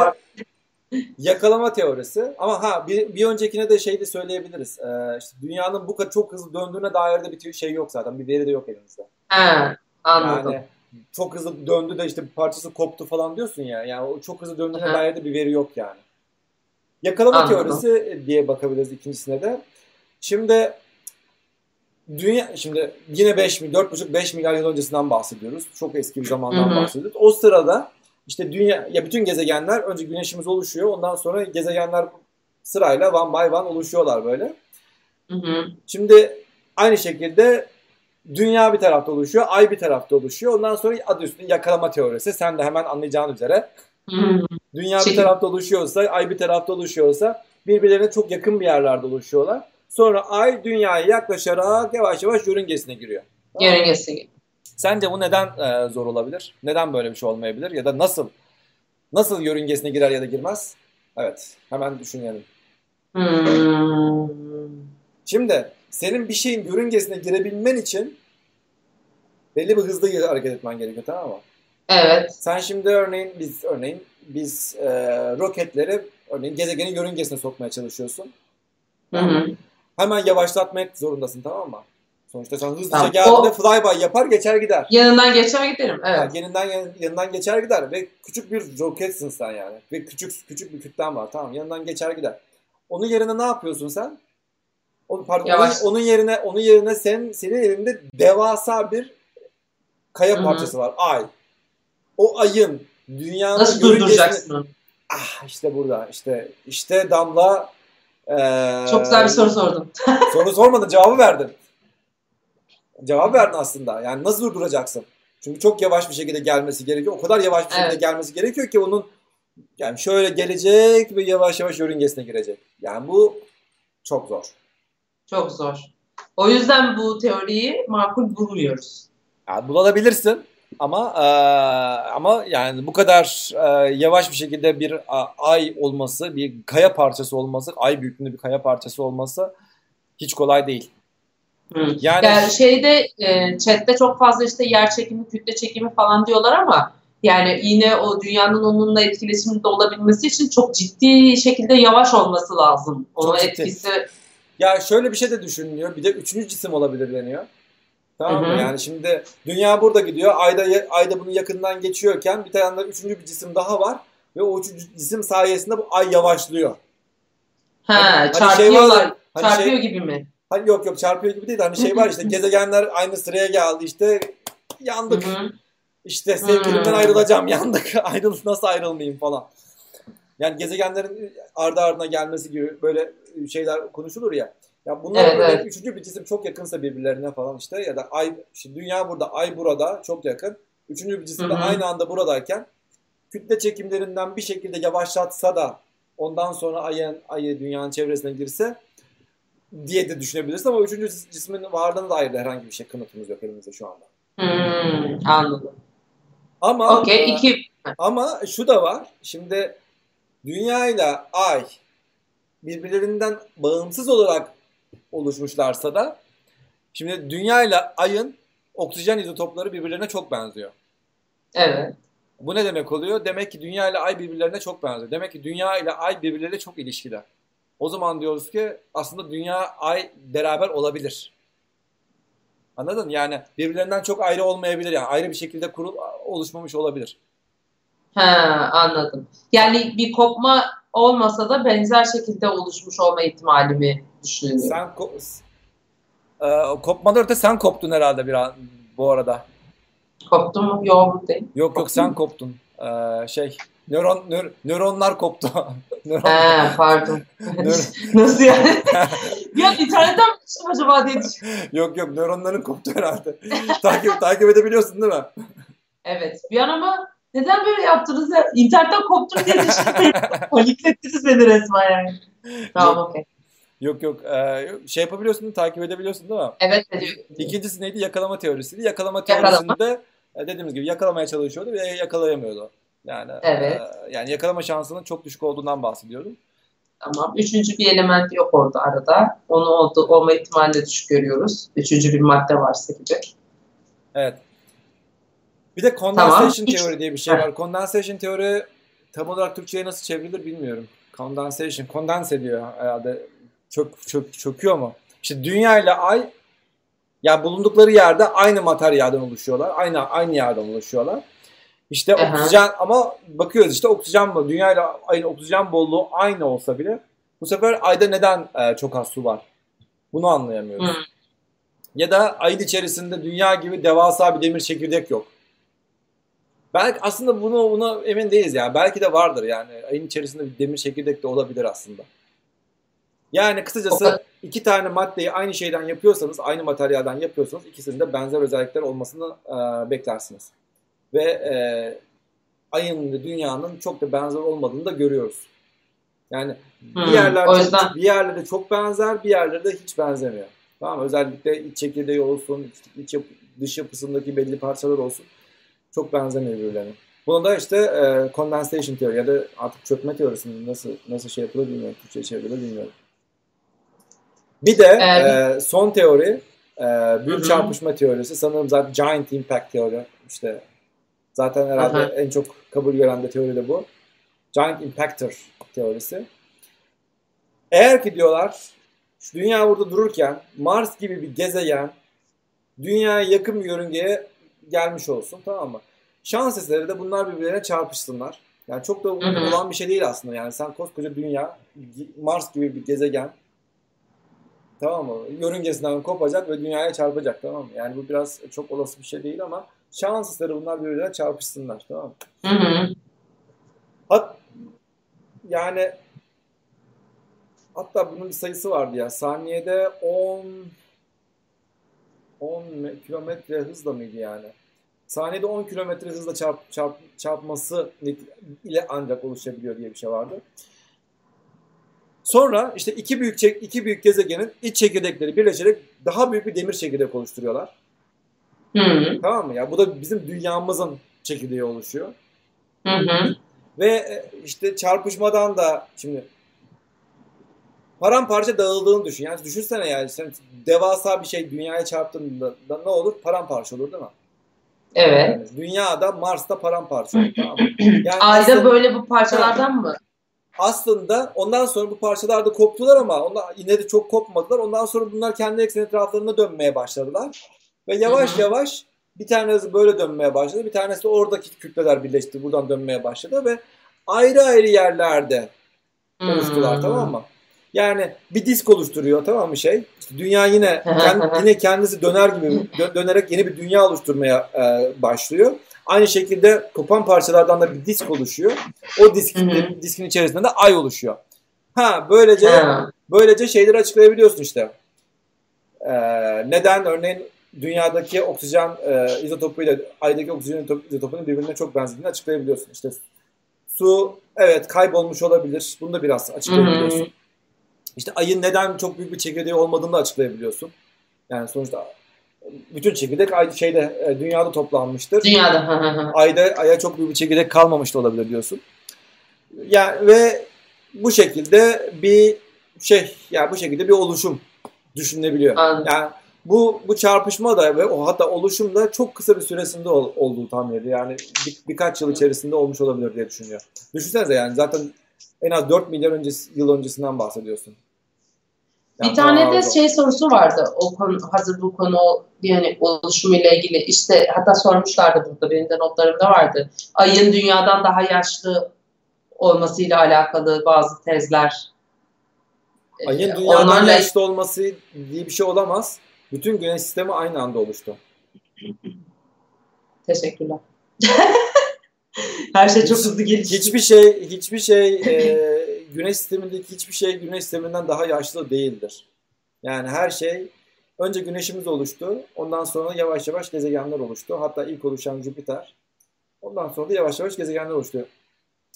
yakalama teorisi. Ama ha bir, bir öncekine de şey de söyleyebiliriz. Ee, işte dünyanın bu kadar çok hızlı döndüğüne dair de bir şey yok zaten. Bir veri de yok elimizde. He, anladım. Yani çok hızlı döndü de işte bir parçası koptu falan diyorsun ya. Yani o çok hızlı döndüğüne Hı. dair de bir veri yok yani. Yakalama Anladım. teorisi diye bakabiliriz ikincisine de. Şimdi dünya şimdi yine 5 mi 4,5 5 milyar yıl öncesinden bahsediyoruz. Çok eski bir zamandan Hı hı. bahsediyoruz. O sırada işte dünya ya bütün gezegenler önce güneşimiz oluşuyor. Ondan sonra gezegenler sırayla one by one oluşuyorlar böyle. Hı hı. Şimdi aynı şekilde dünya bir tarafta oluşuyor, ay bir tarafta oluşuyor. Ondan sonra adı üstünde yakalama teorisi. Sen de hemen anlayacağın üzere. Hı. Dünya bir tarafta oluşuyorsa, ay bir tarafta oluşuyorsa birbirlerine çok yakın bir yerlerde oluşuyorlar. Sonra ay dünyaya yaklaşarak yavaş yavaş yörüngesine giriyor. Yörüngesi gibi. Sence bu neden e, zor olabilir? Neden böyle bir şey olmayabilir? Ya da nasıl? Nasıl yörüngesine girer ya da girmez? Evet, hemen düşünelim. Hmm. Şimdi senin bir şeyin yörüngesine girebilmen için belli bir hızda hareket etmen gerekiyor tamam mı? Evet. Sen şimdi örneğin biz örneğin biz e, roketleri örneğin gezegenin yörüngesine sokmaya çalışıyorsun. Hı hı. Hemen yavaşlatmak zorundasın tamam mı? Sonuçta sen hızlıca Tamam. geldiğinde O- flyby yapar geçer gider. Yanından geçer giderim. Evet. Yani yanından yanından geçer gider ve küçük bir roketsin sen yani. Ve küçük küçük bir kütlen var tamam yanından geçer gider. Onun yerine ne yapıyorsun sen? O, pardon, onun, Yavaş. onun yerine onun yerine sen senin elinde devasa bir kaya parçası var. Ay. O ayın dünyanın Nasıl durduracaksın? Ah işte burada işte işte Damla eee, Çok güzel bir soru sordum. soru sormadın cevabı verdin. Cevap verdin aslında. Yani nasıl durduracaksın? Çünkü çok yavaş bir şekilde gelmesi gerekiyor. O kadar yavaş bir şekilde Evet. gelmesi gerekiyor ki onun yani şöyle gelecek ve yavaş yavaş yörüngesine girecek. Yani bu çok zor. Çok zor. O yüzden bu teoriyi makul bulmuyoruz. Yani bulabilirsin ama eee, ama yani bu kadar eee, yavaş bir şekilde bir a- ay olması, bir kaya parçası olması, ay büyüklüğünde bir kaya parçası olması hiç kolay değil. Hı. Yani, Yani şeyde e, chatte çok fazla işte yer çekimi, kütle çekimi falan diyorlar ama yani yine o dünyanın onunla etkileşimde olabilmesi için çok ciddi şekilde yavaş olması lazım. Onun Çok ciddi. etkisi Ya şöyle bir şey de düşünülüyor. Bir de üçüncü cisim olabilir deniyor. Tamam mı? Hı hı. Yani şimdi dünya burada gidiyor. Ayda ayda bunun yakından geçiyorken bir tane de üçüncü bir cisim daha var ve o üçüncü cisim sayesinde bu ay yavaşlıyor. ha, Hani- hani şey çarpıyorlar. vardır, hani Çarpıyor şey- gibi mi? Hani yok yok çarpıyor gibi değil de hani şey var işte gezegenler aynı sıraya geldi işte Hı yandık. hı. İşte sevgilimden Hmm. ayrılacağım yandık. Ayrıl nasıl ayrılmayayım falan. Yani gezegenlerin ardı ardına gelmesi gibi böyle şeyler konuşulur ya. Ya bunlar Evet, böyle evet. üçüncü bir cisim çok yakınsa birbirlerine falan işte ya da ay işte dünya burada, ay burada çok yakın. Üçüncü bir cisim de aynı anda buradayken kütle çekimlerinden bir şekilde yavaşlatsa da ondan sonra ayın ayı dünyanın çevresine girse diye de düşünebilirsin ama üçüncü cismin varlığına dair de herhangi bir şey kanıtımız yok elimizde şu anda. Hmm, anladım. Ama Okey. e, iki ama şu da var. Şimdi dünya ile ay birbirlerinden bağımsız olarak oluşmuşlarsa da şimdi dünya ile ayın oksijen izotopları birbirlerine çok benziyor. Evet. Bu ne demek oluyor? Demek ki dünya ile ay birbirlerine çok benziyor. Demek ki dünya ile ay birbirleriyle çok ilişkili. O zaman diyoruz ki aslında dünya ay beraber olabilir. Anladın? Yani birbirlerinden çok ayrı olmayabilir. Yani ayrı bir şekilde kurul oluşmamış olabilir. He, anladım. Yani bir kopma olmasa da benzer şekilde oluşmuş olma ihtimali mi düşünüyorsun? Sen ko- ee, kopmadan öte sen koptun herhalde bir an bu arada. Koptum mu? Yok buradayım. Yok yok sen koptun. Ee, şey nöron nör, nöronlar koptu. Nöron... He, pardon. Nör- Nasıl yani? ya internetten mi düştüm acaba diye düşünüyorum. yok yok nöronların koptu herhalde. takip takip edebiliyorsun değil mi? Evet. Bir an ama neden böyle yaptınız ya? İnternetten koptum diye düşündüm. Paniklettiniz beni resmen yani. Tamam okey. Yok yok ee, şey yapabiliyorsun takip edebiliyorsun değil mi? Evet. İkincisi neydi? Yakalama teorisiydi. Yakalama Yakalama. teorisinde e, dediğimiz gibi yakalamaya çalışıyordu ve yakalayamıyordu. Yani Evet. e, yani yakalama şansının çok düşük olduğundan bahsediyorum. Tamam. Üçüncü bir element yok orada arada. Onu oldu, olma ihtimalini de düşük görüyoruz. Üçüncü bir madde varsa gibi. Evet. Bir de condensation Tamam. teori diye bir şey var. Condensation teori tam olarak Türkçe'ye nasıl çevrilir bilmiyorum. Condensation, kondens ediyor herhalde. Çök, çök, çöküyor mu? İşte dünya ile ay ya bulundukları yerde aynı materyalden oluşuyorlar. Aynı aynı yerden oluşuyorlar. İşte Aha. oksijen ama bakıyoruz işte oksijen bu. Dünya ile ayın oksijen bolluğu aynı olsa bile bu sefer ayda neden e, çok az su var? Bunu anlayamıyoruz. Hı. Ya da ayın içerisinde dünya gibi devasa bir demir çekirdek yok. Belki aslında bunu buna emin değiliz ya. Belki de vardır yani. Ayın içerisinde bir demir çekirdek de olabilir aslında. Yani kısacası iki tane maddeyi aynı şeyden yapıyorsanız, aynı materyalden yapıyorsanız ikisinin de benzer özellikler olmasını e, beklersiniz. Ve e, ayın ve dünyanın çok da benzer olmadığını da görüyoruz. Yani bir Hmm, yerler o çok- yüzden- bir yerlerde çok benzer, bir yerlerde hiç benzemiyor. Tamam mı? Özellikle iç çekirdeği olsun, iç, yapı- dış yapısındaki belli parçalar olsun. Çok benzemiyor birbirlerine. Bunu da işte e, condensation teori ya da artık çökme teorisinin nasıl nasıl şey yapılır bilmiyorum. Türkçe'ye çevrilir bilmiyorum. Bir de Evet. e, son teori e, büyük Hı hı. çarpışma teorisi. Sanırım zaten giant impact teori. İşte zaten herhalde Aha. en çok kabul gören de teori de bu. Giant impactor teorisi. Eğer ki diyorlar şu dünya burada dururken Mars gibi bir gezegen dünyaya yakın bir yörüngeye gelmiş olsun tamam mı? Şans eseri de bunlar birbirlerine çarpışsınlar. Yani çok da Hı hı. olan bir şey değil aslında. Yani sen koskoca dünya, Mars gibi bir gezegen tamam mı? Yörüngesinden kopacak ve dünyaya çarpacak tamam mı? Yani bu biraz çok olası bir şey değil ama şans eseri bunlar birbirlerine çarpışsınlar tamam mı? Hı hı. Hat, yani hatta bunun bir sayısı vardı ya. Saniyede 10 10 me- kilometre hızla mıydı yani? Saniyede 10 kilometre hızla çarp, çarp, çarpması ile ancak oluşabiliyor diye bir şey vardı. Sonra işte iki büyük iki büyük gezegenin iç çekirdekleri birleşerek daha büyük bir demir çekirdek oluşturuyorlar. Hı hı. Tamam mı ya? Bu da bizim dünyamızın çekirdeği oluşuyor. Hı hı. Ve e, işte çarpışmadan da şimdi paramparça dağıldığını düşün. Yani düşünsene yani sen devasa bir şey dünyaya çarptığında da ne olur? Paramparça olur değil mi? Evet. Yani dünyada Mars'ta paramparça olur. Tamam? Yani Ayda aslında, böyle bu parçalardan mı? Aslında ondan sonra bu parçalar da koptular ama onlar yine de çok kopmadılar. Ondan sonra bunlar kendi eksen etraflarında dönmeye başladılar. Ve yavaş Hı hı. yavaş bir tanesi böyle dönmeye başladı. Bir tanesi de oradaki kütleler birleşti. Buradan dönmeye başladı ve ayrı ayrı yerlerde oluştular tamam mı? Yani bir disk oluşturuyor tamam mı şey? İşte dünya yine kend- yine kendisi döner gibi dö- dönerek yeni bir dünya oluşturmaya e, başlıyor. Aynı şekilde kopan parçalardan da bir disk oluşuyor. O disk, Hı hı. diskin içerisinde de ay oluşuyor. Ha böylece Ha. böylece şeyleri açıklayabiliyorsun işte. Ee, neden örneğin dünyadaki oksijen e, izotopuyla aydaki oksijen izotop- izotopunun birbirine çok benzediğini açıklayabiliyorsun. İşte su evet kaybolmuş olabilir. Bunu da biraz açıklayabiliyorsun. Hı hı. İşte ayın neden çok büyük bir çekirdeği olmadığını da açıklayabiliyorsun. Yani sonuçta bütün çekirdek ay şeyde e, dünyada toplanmıştır. Dünyada. Ayda aya çok büyük bir çekirdek kalmamış da olabilir diyorsun. Yani ve bu şekilde bir şey yani bu şekilde bir oluşum düşünülebiliyor. Anladım. Yani bu bu çarpışma da ve o hatta oluşum da çok kısa bir süresinde ol, olduğu tahmin ediyor. Yani bir, birkaç yıl içerisinde olmuş olabilir diye düşünüyor. Düşünsenize yani zaten en az 4 milyar öncesi, yıl öncesinden bahsediyorsun. Bir tane de şey sorusu vardı. O konu hazır bu konu yani oluşumuyla ilgili işte hatta sormuşlardı burada benim de notlarımda vardı. Ayın dünyadan daha yaşlı olmasıyla alakalı bazı tezler. Ayın ee, dünyadan Onlarla... yaşlı olması diye bir şey olamaz. Bütün güneş sistemi aynı anda oluştu. Teşekkürler. Her şey çok hızlı gelişti. Hiçbir şey, hiçbir şey e, güneş sistemindeki hiçbir şey güneş sisteminden daha yaşlı değildir. Yani her şey önce güneşimiz oluştu. Ondan sonra yavaş yavaş gezegenler oluştu. Hatta ilk oluşan Jüpiter. Ondan sonra da yavaş yavaş gezegenler oluştu.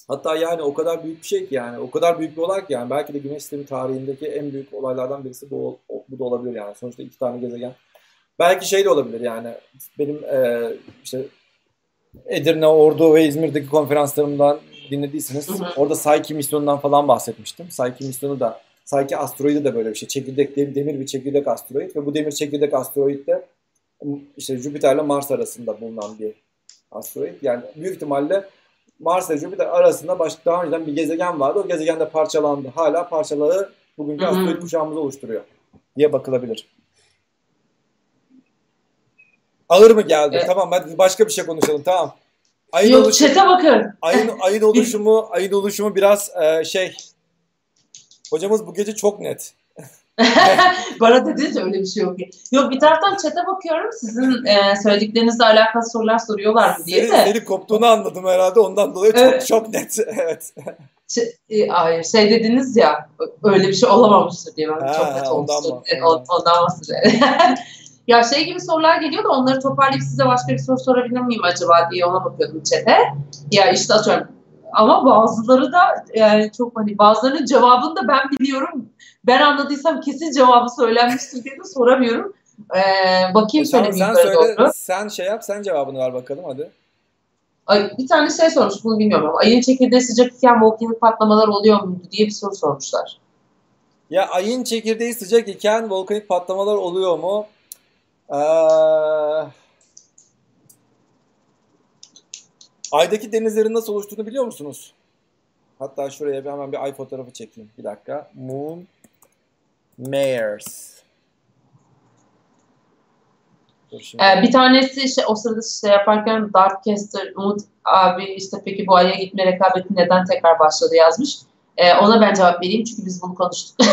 Hatta yani o kadar büyük bir şey ki yani o kadar büyük bir olay ki yani belki de güneş sistemi tarihindeki en büyük olaylardan birisi bu, bu da olabilir yani. Sonuçta iki tane gezegen. Belki şey de olabilir yani benim e, işte Edirne, Ordu ve İzmir'deki konferanslarımdan dinlediyseniz hı hı. orada Psyche misyonundan falan bahsetmiştim. Psyche misyonu da Psyche asteroidi de böyle bir şey. Çekirdek demir bir çekirdek asteroid ve bu demir çekirdek asteroid de işte Jüpiter ile Mars arasında bulunan bir asteroid. Yani büyük ihtimalle Mars ile Jüpiter arasında başka daha önceden bir gezegen vardı. O gezegen de parçalandı. Hala parçaları bugünkü Hı-hı. asteroid kuşağımızı oluşturuyor diye bakılabilir. Ağır mı geldi? Evet. Tamam hadi başka bir şey konuşalım tamam. Ayın Yok oluşumu, çete bakın. Ayın, ayın oluşumu ayın oluşumu biraz e, şey hocamız bu gece çok net. Bana dediniz öyle bir şey yok. Yok bir taraftan çete bakıyorum sizin e, söylediklerinizle alakalı sorular soruyorlar mı diye de. Senin, senin koptuğunu anladım herhalde ondan dolayı evet. çok çok net. evet. Şey, e, hayır şey dediniz ya öyle bir şey olamamıştır diye ben ha, çok net olmuştur. Ondan, ondan bahsediyorum. Ya şey gibi sorular geliyor da onları toparlayıp size başka bir soru sorabilir miyim acaba diye ona bakıyordum çete. Ya işte atıyorum ama bazıları da yani çok hani bazılarının cevabını da ben biliyorum. Ben anladıysam kesin cevabı söylenmiştir diye de soramıyorum. Ee, bakayım e şöyle sen, söyle, doğru. Sen şey yap sen cevabını ver bakalım hadi. Ay, bir tane şey sormuş bunu bilmiyorum ama ayın çekirdeği sıcak iken volkanik patlamalar oluyor muydu diye bir soru sormuşlar. Ya ayın çekirdeği sıcak iken volkanik patlamalar oluyor mu? Ee, aydaki denizlerin nasıl oluştuğunu biliyor musunuz? Hatta şuraya bir hemen bir ay fotoğrafı çekeyim. Bir dakika. Moon Mares. Ee, bir tanesi işte o sırada işte yaparken Darkcaster Umut abi işte peki bu aya gitme rekabeti neden tekrar başladı yazmış. Ee, ona ben cevap vereyim çünkü biz bunu konuştuk.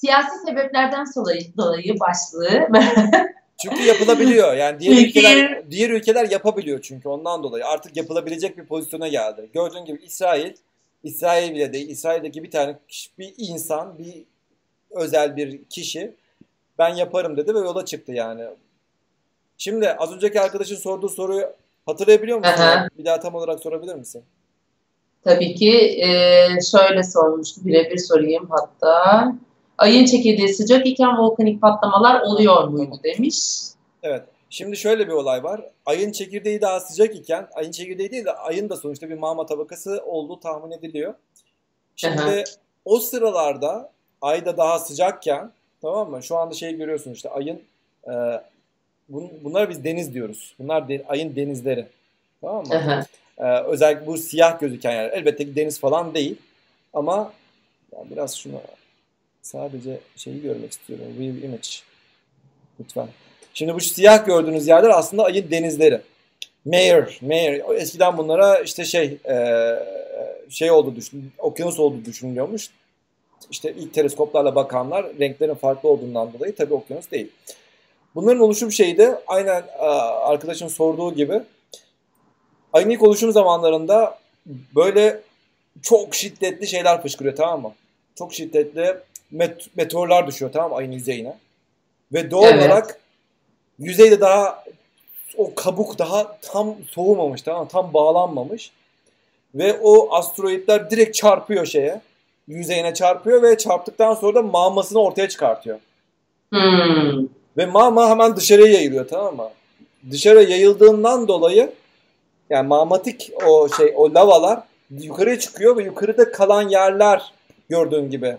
Siyasi sebeplerden dolayı, dolayı başlığı Çünkü yapılabiliyor. Yani diğer ülkeler diğer ülkeler yapabiliyor çünkü ondan dolayı artık yapılabilecek bir pozisyona geldi. Gördüğün gibi İsrail İsrail bile değil. İsrail'deki bir tane bir insan, bir özel bir kişi ben yaparım dedi ve yola çıktı yani. Şimdi az önceki arkadaşın sorduğu soruyu hatırlayabiliyor musun? Aha. Bir daha tam olarak sorabilir misin? Tabii ki. Ee, şöyle sormuştu. Birebir sorayım hatta. Ayın çekirdeği sıcak iken volkanik patlamalar oluyor muydu demiş. Evet. Şimdi şöyle bir olay var. Ayın çekirdeği daha sıcak iken, ayın çekirdeği değil de ayın da sonuçta bir mağma tabakası olduğu tahmin ediliyor. Şimdi Aha. o sıralarda ayda daha sıcakken tamam mı? Şu anda şey görüyorsun işte ayın e, bun, bunlara biz deniz diyoruz. Bunlar de, ayın denizleri. Tamam mı? E, özellikle bu siyah gözüken yer. Elbette ki deniz falan değil. Ama ya biraz şunu Sadece şeyi görmek istiyorum. Real image. Lütfen. Şimdi bu siyah gördüğünüz yerler aslında ayın denizleri. Mayor, Mayor. Eskiden bunlara işte şey şey oldu düşün, okyanus olduğu düşünülüyormuş. İşte ilk teleskoplarla bakanlar renklerin farklı olduğundan dolayı tabii okyanus değil. Bunların oluşum şeyi de aynen arkadaşın sorduğu gibi ayın ilk oluşum zamanlarında böyle çok şiddetli şeyler fışkırıyor tamam mı? Çok şiddetli met- meteorlar düşüyor tamam ayın yüzeyine. Ve doğal evet. olarak yüzeyde daha o kabuk daha tam soğumamış tamam tam bağlanmamış. Ve o asteroidler direkt çarpıyor şeye. Yüzeyine çarpıyor ve çarptıktan sonra da mağmasını ortaya çıkartıyor. Hmm. Ve mağma hemen dışarıya yayılıyor tamam mı? Dışarı yayıldığından dolayı yani mağmatik o şey o lavalar yukarıya çıkıyor ve yukarıda kalan yerler gördüğün gibi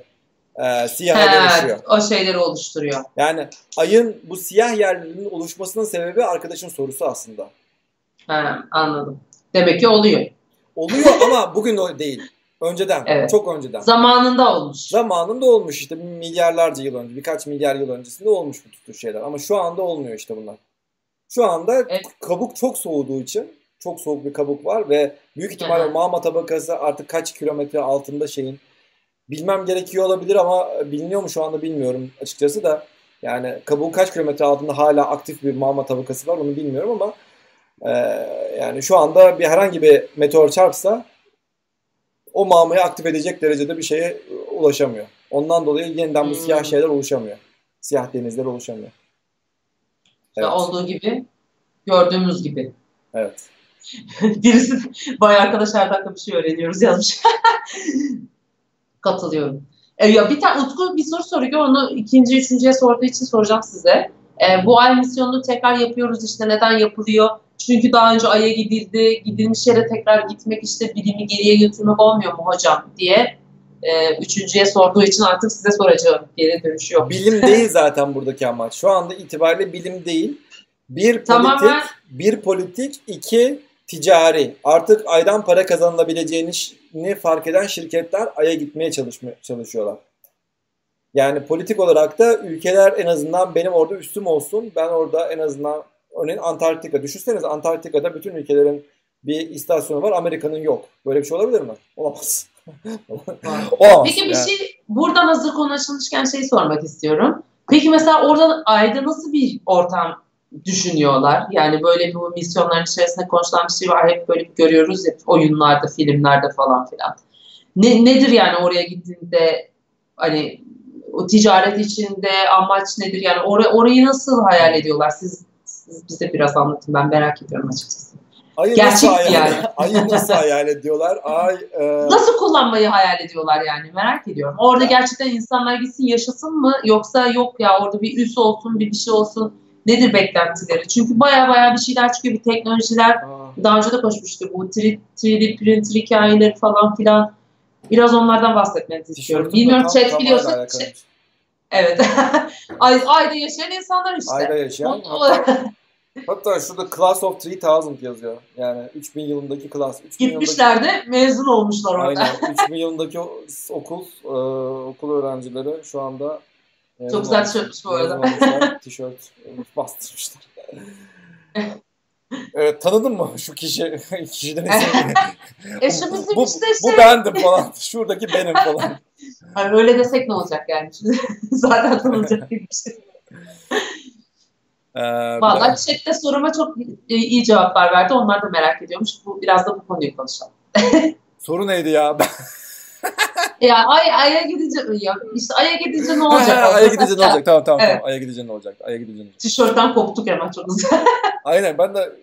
e, siyaha dönüşüyor. O şeyleri oluşturuyor. Yani ayın bu siyah yerlerinin oluşmasının sebebi arkadaşın sorusu aslında. Ha, anladım. Demek ki oluyor. Oluyor ama bugün o değil. Önceden. Evet. Çok önceden. Zamanında olmuş. Zamanında olmuş işte milyarlarca yıl önce. Birkaç milyar yıl öncesinde olmuş bu tür şeyler. Ama şu anda olmuyor işte bunlar. Şu anda evet. kabuk çok soğuduğu için çok soğuk bir kabuk var ve büyük ihtimalle mağma tabakası artık kaç kilometre altında şeyin bilmem gerekiyor olabilir ama biliniyor mu şu anda bilmiyorum açıkçası da yani kabuğun kaç kilometre altında hala aktif bir mağma tabakası var onu bilmiyorum ama e, yani şu anda bir herhangi bir meteor çarpsa o mağmayı aktif edecek derecede bir şeye ulaşamıyor. Ondan dolayı yeniden bu hmm. siyah şeyler oluşamıyor. Siyah denizler oluşamıyor. Evet. Olduğu gibi gördüğümüz gibi. Evet. Birisi bayağı arkadaşlardan bir şey öğreniyoruz yazmış. Katılıyorum. E, ya bir tane Utku bir soru soruyor. Onu ikinci, üçüncüye sorduğu için soracağım size. E, bu ay misyonunu tekrar yapıyoruz işte neden yapılıyor? Çünkü daha önce Ay'a gidildi, gidilmiş yere tekrar gitmek işte bilimi geriye götürmek olmuyor mu hocam diye e, üçüncüye sorduğu için artık size soracağım. Geri dönüşü yok. Bilim değil zaten buradaki amaç. Şu anda itibariyle bilim değil. Bir politik, Tamamen... bir politik, iki ticari. Artık aydan para kazanılabileceğini fark eden şirketler aya gitmeye çalışıyorlar. Yani politik olarak da ülkeler en azından benim orada üstüm olsun. Ben orada en azından örneğin Antarktika. Düşünsenize Antarktika'da bütün ülkelerin bir istasyonu var. Amerika'nın yok. Böyle bir şey olabilir mi? Olamaz. Olamaz. Peki bir yani. şey buradan hazır konu açılmışken şey sormak istiyorum. Peki mesela orada ayda nasıl bir ortam düşünüyorlar. Yani böyle bir misyonların içerisinde konuşulan bir şey var. Hep böyle görüyoruz ya oyunlarda, filmlerde falan filan. Ne, nedir yani oraya gittiğinde hani o ticaret içinde amaç nedir? Yani or orayı nasıl hayal ediyorlar? Siz, siz bize biraz anlatın. Ben merak ediyorum açıkçası. Ayı Gerçek nasıl hayal, yani. ayı nasıl hayal ediyorlar? Ay, e... Nasıl kullanmayı hayal ediyorlar yani merak ediyorum. Orada gerçekten insanlar gitsin yaşasın mı yoksa yok ya orada bir üs olsun bir bir şey olsun Nedir beklentileri? Çünkü baya baya bir şeyler çıkıyor. Bir teknolojiler Aa. daha önce de konuşmuştuk. Bu 3D, 3D printer hikayeleri falan filan. Biraz onlardan bahsetmenizi istiyorum. Bilmiyorum chat biliyorsa. Evet. Ay, ayda yaşayan insanlar işte. Ayda yaşayan. Hatta, hatta şurada Class of 3000 yazıyor. Yani 3000 yılındaki class. 3000 Gitmişler yılındaki... de mezun olmuşlar orada. Aynen. 3000 yılındaki okul e, okul öğrencileri şu anda çok güzel tişörtmüş bu arada. Tişört bastırmışlar. Evet, tanıdın mı şu kişi? Kişiden e şu bizim bu, işte Bu bendim falan. Şuradaki benim falan. Hani öyle desek ne olacak yani? Zaten tanınacak bir şey. Ee, Valla chatte soruma çok iyi cevaplar verdi. Onlar da merak ediyormuş. Bu Biraz da bu konuyu konuşalım. Soru neydi ya? Ya ay aya gidince ya işte aya gidince ne olacak? aya gidince ne olacak? Tamam tamam evet. tamam. Aya gidince ne olacak? Aya gidince ne olacak? Tişörtten koptuk hemen çok hızlı. Aynen ben de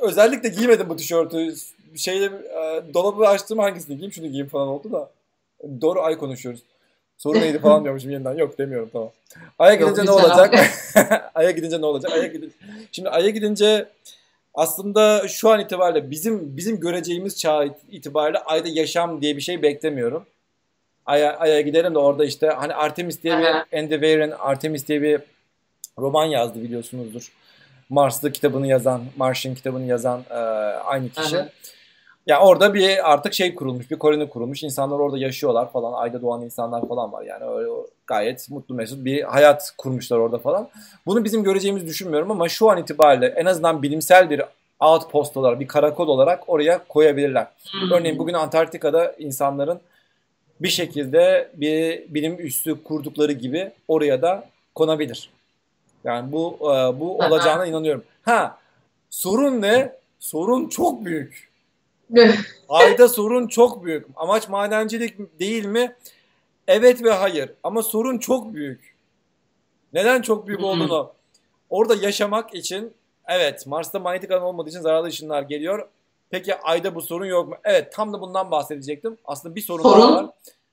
özellikle giymedim bu tişörtü. Şeyle e, dolabı açtım hangisini giyeyim şunu giyeyim falan oldu da. Doğru ay konuşuyoruz. Soru neydi falan diyormuşum yeniden. Yok demiyorum tamam. Ay'a gidince Yok, ne olacak? Ay'a gidince ne olacak? Ay'a gidince... Şimdi Ay'a gidince aslında şu an itibariyle bizim bizim göreceğimiz çağ itibariyle Ay'da yaşam diye bir şey beklemiyorum. Ay'a, Ay'a gidelim de orada işte hani Artemis diye bir Andy Weir'in Artemis diye bir roman yazdı biliyorsunuzdur. Mars'ta kitabını yazan, Martian kitabını yazan e, aynı kişi. Aha. Ya orada bir artık şey kurulmuş, bir koloni kurulmuş. İnsanlar orada yaşıyorlar falan. Ayda doğan insanlar falan var. Yani öyle gayet mutlu mesut bir hayat kurmuşlar orada falan. Bunu bizim göreceğimizi düşünmüyorum ama şu an itibariyle en azından bilimsel bir outpost olarak, bir karakol olarak oraya koyabilirler. Örneğin bugün Antarktika'da insanların bir şekilde bir bilim üssü kurdukları gibi oraya da konabilir. Yani bu e, bu olacağına inanıyorum. Ha sorun ne? Sorun çok büyük. Ayda sorun çok büyük. Amaç madencilik değil mi? Evet ve hayır. Ama sorun çok büyük. Neden çok büyük olduğunu orada yaşamak için evet Mars'ta manyetik alan olmadığı için zararlı ışınlar geliyor. Peki ayda bu sorun yok mu? Evet tam da bundan bahsedecektim. Aslında bir sorun, sorun? var.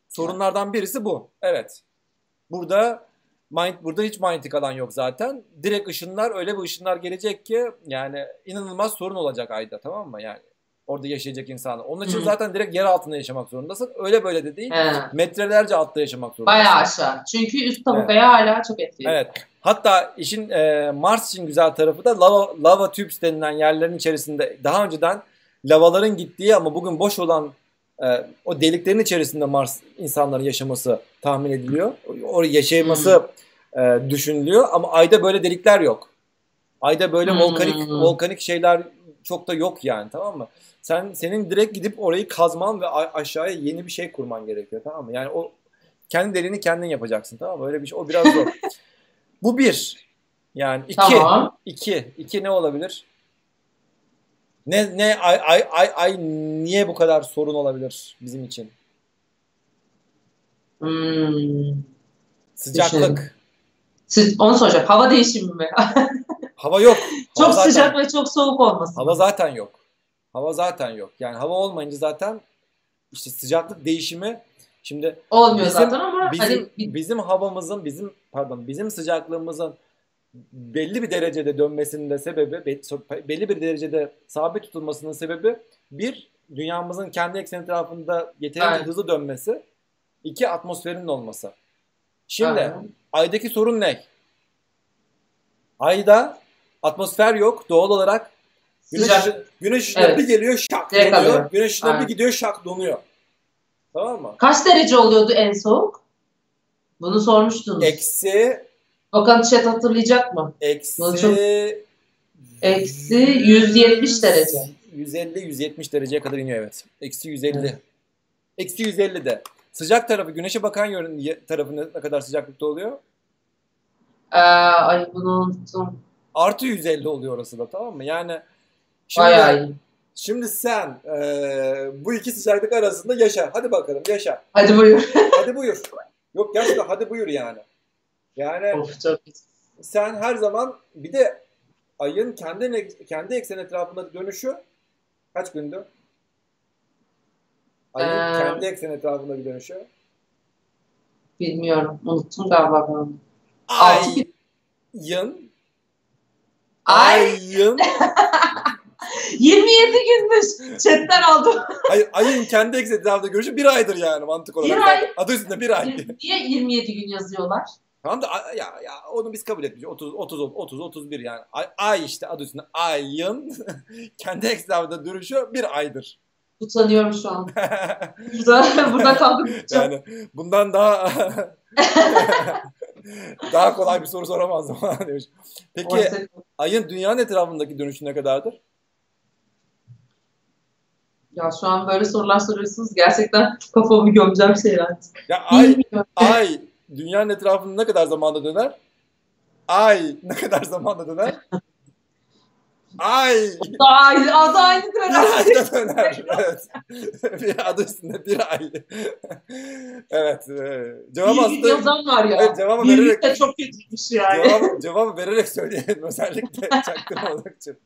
Sorunlardan birisi bu. Evet. Burada Mind, burada hiç manyetik alan yok zaten. Direkt ışınlar öyle bir ışınlar gelecek ki yani inanılmaz sorun olacak ayda tamam mı? Yani orada yaşayacak insanlar. Onun için Hı. zaten direkt yer altında yaşamak zorundasın. Öyle böyle de değil. He. Metrelerce altta yaşamak zorundasın. Bayağı aşağı. Çünkü üst tabakaya evet. hala çok etkili. Evet. Hatta işin e, Mars için güzel tarafı da lava, lava tubes denilen yerlerin içerisinde daha önceden lavaların gittiği ama bugün boş olan e, o deliklerin içerisinde Mars insanların yaşaması tahmin ediliyor. Orada yaşaması e, düşünülüyor ama ayda böyle delikler yok. Ayda böyle Hmm. volkanik volkanik şeyler çok da yok yani tamam mı? Sen senin direkt gidip orayı kazman ve aşağıya yeni bir şey kurman gerekiyor tamam mı? Yani o kendi deliğini kendin yapacaksın tamam mı? Öyle bir şey o biraz zor. Bu bir. Yani iki. Tamam. İki. İki ne olabilir? Ne ne ay ay ay ay niye bu kadar sorun olabilir bizim için? Hmm. Sıcaklık. Siz, onu soracağım. Hava değişimi mi? Hava yok. Hava çok zaten- sıcak ve çok soğuk olması. Hava zaten yok. Hava zaten yok. Yani hava olmayınca zaten işte sıcaklık değişimi şimdi Olmuyor Bizim- zaten ama bizim hani bizim havamızın bizim pardon bizim sıcaklığımızın belli bir derecede dönmesinin de sebebi be- belli bir derecede sabit tutulmasının sebebi bir dünyamızın kendi ekseni etrafında yeterince hızlı dönmesi iki atmosferin olması. Şimdi Evet. aydaki sorun ne? Ayda atmosfer yok doğal olarak güneş, Sıcak. güneş Evet. bir geliyor şak Direkt donuyor. Güneş ışınları bir Aynen. gidiyor şak donuyor. Tamam mı? Kaç derece oluyordu en soğuk? Bunu sormuştunuz. Eksi Bakalım chat hatırlayacak mı? Eksi çok- Eksi 170 derece. 150-170 dereceye kadar iniyor evet. Eksi 150. Evet. Eksi 150 de. Sıcak tarafı güneşe bakan ye- tarafı ne kadar sıcaklıkta oluyor? Ee, ay bunu unuttum. Artı 150 oluyor orası da tamam mı? Yani şimdi, Bayağı şimdi sen eee, bu iki sıcaklık arasında yaşa. Hadi bakalım yaşa. Hadi buyur. Hadi buyur. Yok gerçekten hadi buyur yani. Yani of çok sen her zaman bir de ayın kendi kendi eksen etrafında dönüşü kaç gündü? Ayın Ee, kendi eksen etrafında bir dönüşü. Bilmiyorum. Unuttum galiba ben onu. Altı Ayın Ay ayın 27 günmüş. Chatten aldım. hayır, ayın kendi eksen etrafında görüşü bir aydır yani mantık olarak. Bir ay. Adı üstünde bir ay. Niye 27 gün yazıyorlar? Tamam da ya ya onu biz kabul etmişiz. 30 30 30 31 yani. Ay, ay işte adı üstünde ayın kendi etrafında dönüşü bir aydır. Utanıyorum şu an. Burada, burada kalkıp. Yani bundan daha daha kolay bir soru soramazdım falan demiş. Peki Oysa- ayın dünyanın etrafındaki dönüşü ne kadardır? Ya şu an böyle sorular soruyorsunuz. Gerçekten kafamı gömeceğim şeyler. Ya ay ay dünyanın etrafında ne kadar zamanda döner? Ay ne kadar zamanda döner? Ay aynı, adı aynıdır bir herhalde. ayda döner. Evet. bir adı üstünde bir ay. evet. e, Cevap Bir aslında yazan var ya. Evet, cevabı bir vererek- de çok kötüymüş yani. cevabı, cevabı vererek söyleyelim özellikle çaktırmamak için.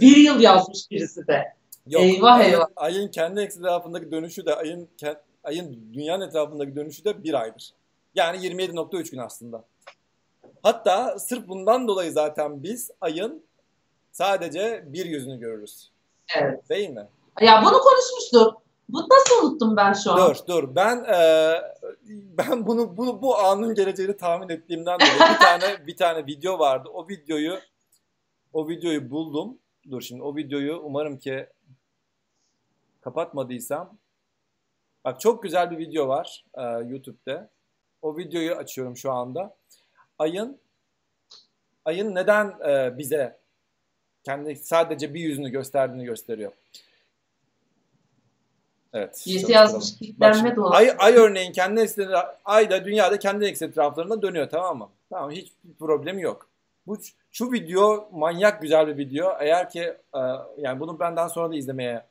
Bir yıl yazmış birisi de. Yok, Eyvah, ayın, eyvah. Ayın kendi etrafındaki dönüşü de ayın ayın dünyanın etrafındaki dönüşü de bir aydır. Yani 27.3 gün aslında. Hatta sırf bundan dolayı zaten biz ayın sadece bir yüzünü görürüz. Evet. Değil mi? Ya bunu konuşmuştuk. Bu nasıl unuttum ben şu an? Dur dur ben e, ben bunu bu bu anın geleceğini tahmin ettiğimden dolayı bir tane bir tane video vardı. O videoyu o videoyu buldum. Dur şimdi o videoyu umarım ki kapatmadıysam. Bak çok güzel bir video var e, YouTube'da. O videoyu açıyorum şu anda. Ayın ayın neden e, bize kendi sadece bir yüzünü gösterdiğini gösteriyor. Evet. Birisi yazmış kitlenme dolabı. ay, ay örneğin kendi ekseni, ay da dünyada kendi ekseni etraflarında dönüyor tamam mı? Tamam hiçbir problemi yok. Bu şu video manyak güzel bir video. Eğer ki e, yani bunu benden sonra da izlemeye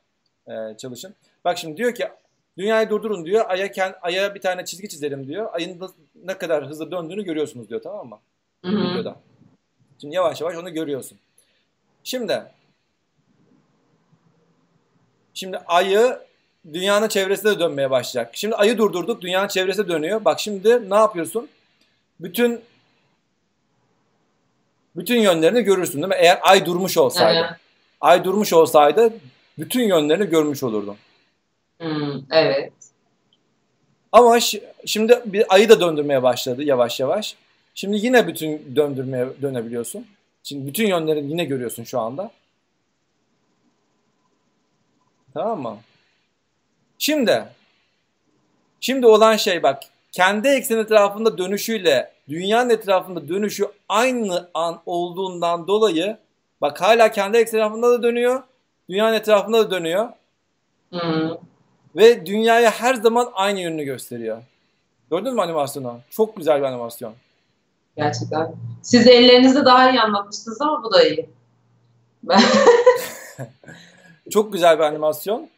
e, çalışın. Bak şimdi diyor ki dünyayı durdurun diyor. Aya kend, aya bir tane çizgi çizelim diyor. Ayın ne kadar hızlı döndüğünü görüyorsunuz diyor tamam mı? Videoda. Şimdi yavaş yavaş onu görüyorsun. Şimdi Şimdi ayı dünyanın çevresinde de dönmeye başlayacak. Şimdi ayı durdurduk, dünyanın çevresinde dönüyor. Bak şimdi ne yapıyorsun? Bütün bütün yönlerini görürsün değil mi? Eğer ay durmuş olsaydı. Evet. Ay durmuş olsaydı bütün yönlerini görmüş olurdun. Hmm, evet. Ama şi- şimdi bir ayı da döndürmeye başladı yavaş yavaş. Şimdi yine bütün döndürmeye dönebiliyorsun. Şimdi bütün yönlerini yine görüyorsun şu anda. Tamam mı? Şimdi şimdi olan şey bak kendi eksen etrafında dönüşüyle dünyanın etrafında dönüşü aynı an olduğundan dolayı bak hala kendi eksen etrafında da dönüyor. Dünyanın etrafında da dönüyor. Hmm. Ve dünyaya her zaman aynı yönünü gösteriyor. Gördün mü animasyonu? Çok güzel bir animasyon. Gerçekten. Siz ellerinizde daha iyi anlatmıştınız ama bu da iyi. Çok güzel bir animasyon.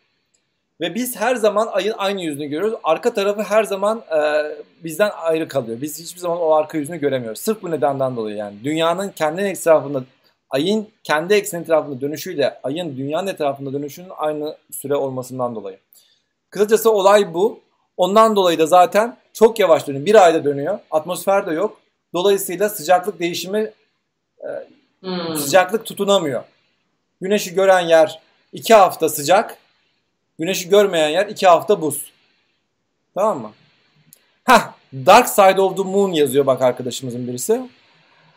Ve biz her zaman ayın aynı yüzünü görüyoruz. Arka tarafı her zaman e, bizden ayrı kalıyor. Biz hiçbir zaman o arka yüzünü göremiyoruz. Sırf bu nedenden dolayı yani. Dünyanın kendi etrafında, ayın kendi eksen etrafında dönüşüyle ayın dünyanın etrafında dönüşünün aynı süre olmasından dolayı. Kısacası olay bu. Ondan dolayı da zaten çok yavaş dönüyor. Bir ayda dönüyor. Atmosfer de yok. Dolayısıyla sıcaklık değişimi Hmm. sıcaklık tutunamıyor. Güneşi gören yer iki hafta sıcak. Güneşi görmeyen yer iki hafta buz. Tamam mı? Hah, Dark Side of the Moon yazıyor bak arkadaşımızın birisi.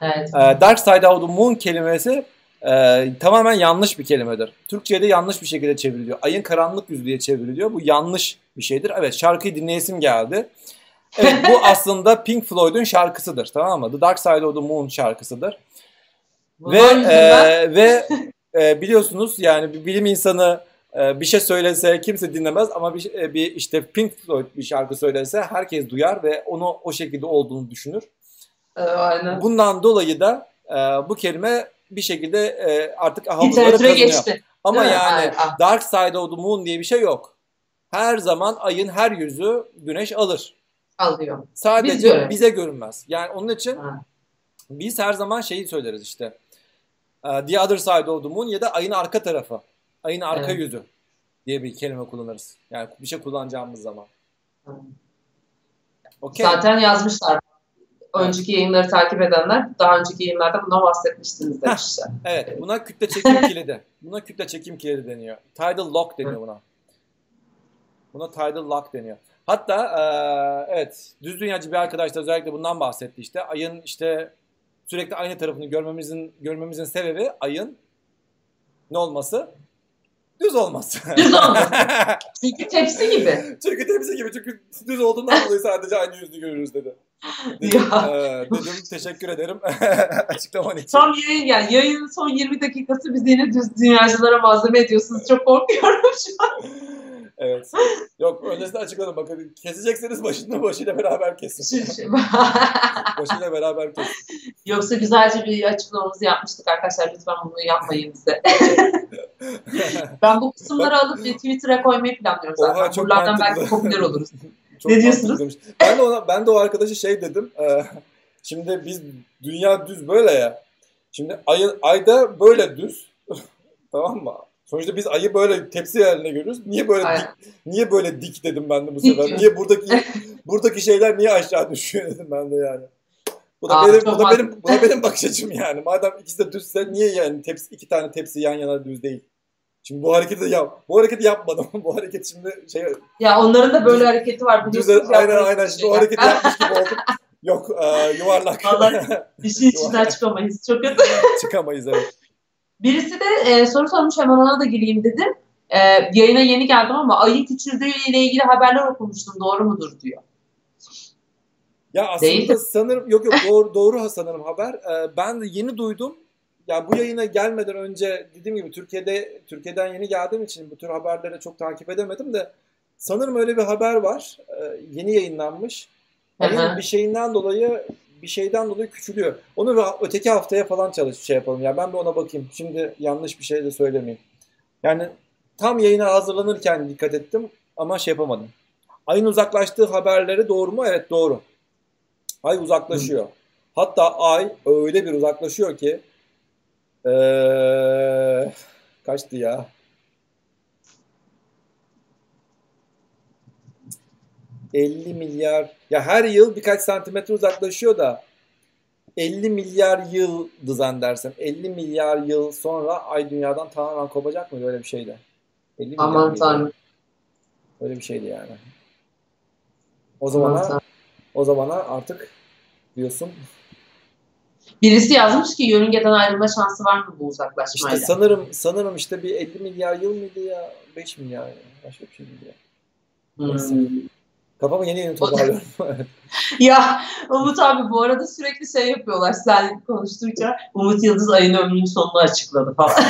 Evet. Ee, Dark Side of the Moon kelimesi e, tamamen yanlış bir kelimedir. Türkçe'de yanlış bir şekilde çevriliyor. Ayın karanlık yüzü diye çevriliyor. Bu yanlış bir şeydir. Evet şarkıyı dinleyesim geldi. Evet bu aslında Pink Floyd'un şarkısıdır tamam mı? The Dark Side of the Moon şarkısıdır. Ve e, ve e, biliyorsunuz yani bir bilim insanı e, bir şey söylese kimse dinlemez ama bir, e, bir işte Pink Floyd bir şarkı söylese herkes duyar ve onu o şekilde olduğunu düşünür. Aynen. Bundan dolayı da e, bu kelime bir şekilde e, artık hafızalara kazınıyor. geçti. Ama Değil mi? yani Aynen. Ah. Dark Side of the Moon diye bir şey yok. Her zaman ayın her yüzü güneş alır. Alıyor. Biz Sadece göremeyiz. bize görünmez. Yani onun için Ha. biz her zaman şeyi söyleriz işte. e, The other side of the moon ya da ayın arka tarafı. Ayın arka Evet. yüzü diye bir kelime kullanırız. Yani bir şey kullanacağımız zaman. Okey. Zaten yazmışlar. Önceki yayınları takip edenler daha önceki yayınlarda bundan bahsetmiştiniz demişler. Evet. Buna kütle çekim kilidi. Buna kütle çekim kilidi deniyor. Tidal lock deniyor buna. Buna tidal lock deniyor. Hatta e, evet düz dünyacı bir arkadaş da özellikle bundan bahsetti işte. Ayın işte sürekli aynı tarafını görmemizin görmemizin sebebi ayın ne olması? Düz olması. Düz olması. Çünkü tepsi gibi. çünkü tepsi gibi çünkü düz olduğundan dolayı sadece aynı yüzünü görürüz dedi. Dedim, Ya. e, dedim teşekkür ederim açıklaman için. Son yayın yani yayının son 20 dakikası bizi yine düz dünyacılara malzeme ediyorsunuz. Çok korkuyorum şu an. Evet. Yok öncesinde açıkladım bakın kesecekseniz başını başıyla beraber kesin. Başıyla beraber kesin. Yoksa güzelce bir açıklamamızı yapmıştık arkadaşlar. Lütfen bunu yapmayın bize. Ben bu kısımları alıp Twitter'a koymayı planlıyorum zaten. Oha, çok Buralardan mantıklı. belki popüler oluruz. Çok Ne diyorsunuz? mantıklıymış. Ben de ona ben de o arkadaşa şey dedim. e, şimdi biz dünya düz böyle ya. Şimdi ay, ayda böyle düz. tamam mı? Sonuçta biz ayı böyle tepsi haline görüyoruz. Niye böyle Aynen. dik, niye böyle dik dedim ben de bu sefer. Niye buradaki buradaki şeyler niye aşağı düşüyor dedim ben de yani. Bu da Aa, benim bu da benim bu da benim bakış açım yani. Madem ikisi de düzse niye yani tepsi iki tane tepsi yan yana düz değil? Şimdi bu hareketi de yap. Bu hareketi yapmadım. bu hareket şimdi şey Ya onların da böyle hareketi var düz biliyorsunuz. aynen aynen şimdi o hareketi yapmış gibi oldum. Yok e, yuvarlak. Vallahi İşin içinden çıkamayız. Çok kötü. Çıkamayız evet. Birisi de e, soru sormuş hemen ona da gireyim dedim. E, yayına yeni geldim ama ayın küçüldüğü ile ilgili haberler okumuştum. Doğru mudur diyor. Ya aslında Değil de- sanırım yok yok doğru doğru sanırım haber. Ee, ben de yeni duydum. Ya bu yayına gelmeden önce dediğim gibi Türkiye'de Türkiye'den yeni geldiğim için bu tür haberleri çok takip edemedim de sanırım öyle bir haber var. Ee, yeni yayınlanmış. Hı hı. Ayın bir şeyinden dolayı bir şeyden dolayı küçülüyor. Onu öteki haftaya falan çalış şey yapalım. Ya ben bir ona bakayım. Şimdi yanlış bir şey de söylemeyeyim. Yani tam yayına hazırlanırken dikkat ettim ama şey yapamadım. Ayın uzaklaştığı haberleri doğru mu? Evet doğru. Ay uzaklaşıyor. Hatta ay öyle bir uzaklaşıyor ki eee, kaçtı ya? ...50 milyar... ...ya her yıl birkaç santimetre uzaklaşıyor da... ...50 milyar yıldı zannedersem... ...50 milyar yıl sonra ay dünyadan tamamen kopacak mıydı öyle bir şeydi? 50 milyar Aman tanrım. Öyle bir şeydi yani. O Aman zamana, o zamana artık diyorsun. Birisi yazmış ki yörüngeden ayrılma şansı var mı bu uzaklaşmayla? İşte sanırım sanırım işte bir 50 milyar yıl mıydı ya? 5 milyar ya. Başka bir şey değil ya. Hmm. Kafamı yeni yeni toparlıyorum. ya Umut abi bu arada sürekli şey yapıyorlar. Sen konuştukça Umut Yıldız ayın ömrünün sonunu açıkladı falan.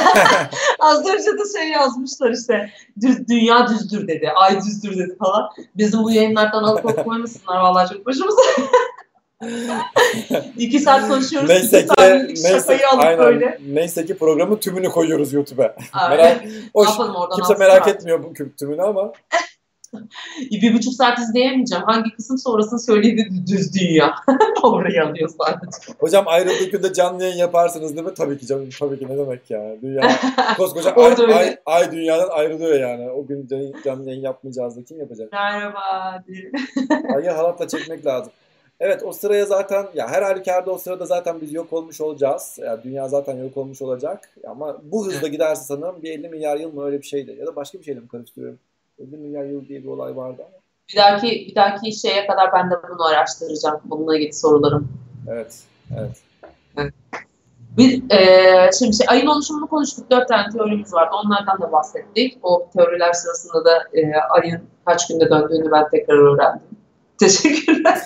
Az önce de şey yazmışlar işte. Düz, dünya düzdür dedi. Ay düzdür dedi falan. Bizim bu yayınlardan alıp koymasınlar vallahi çok başımıza. İki saat konuşuyoruz. neyse ki, neyse, aynen, böyle. neyse ki programın tümünü koyuyoruz YouTube'a. Merak, oradan kimse merak artık. etmiyor bu tümünü ama Bir buçuk saat izleyemeyeceğim. Hangi kısım sonrasını söyledi düz dünya. Orayı alıyor sadece. hocam ayrıldığı günde canlı yayın yaparsınız değil mi? Tabii ki canım. Tabii ki ne demek ya. Dünya koskoca ay, öyle. ay, ay dünyadan ayrılıyor yani. O gün canlı, yayın yapmayacağız da kim yapacak? Merhaba. Ayı halatla çekmek lazım. Evet o sıraya zaten ya her halükarda o sırada zaten biz yok olmuş olacağız. Ya dünya zaten yok olmuş olacak. Ama bu hızla giderse sanırım bir 50 milyar yıl mı öyle bir şeydi. Ya da başka bir şeyle mi karıştırıyorum? 50 milyar yıl diye bir olay vardı ama. Bir dahaki, bir dahaki şeye kadar ben de bunu araştıracağım. Bununla ilgili sorularım. Evet. Evet. Bir, eee, şimdi şey, ayın oluşumunu konuştuk. Dört tane teorimiz vardı. Onlardan da bahsettik. O teoriler sırasında da eee, ayın kaç günde döndüğünü ben tekrar öğrendim. Teşekkürler.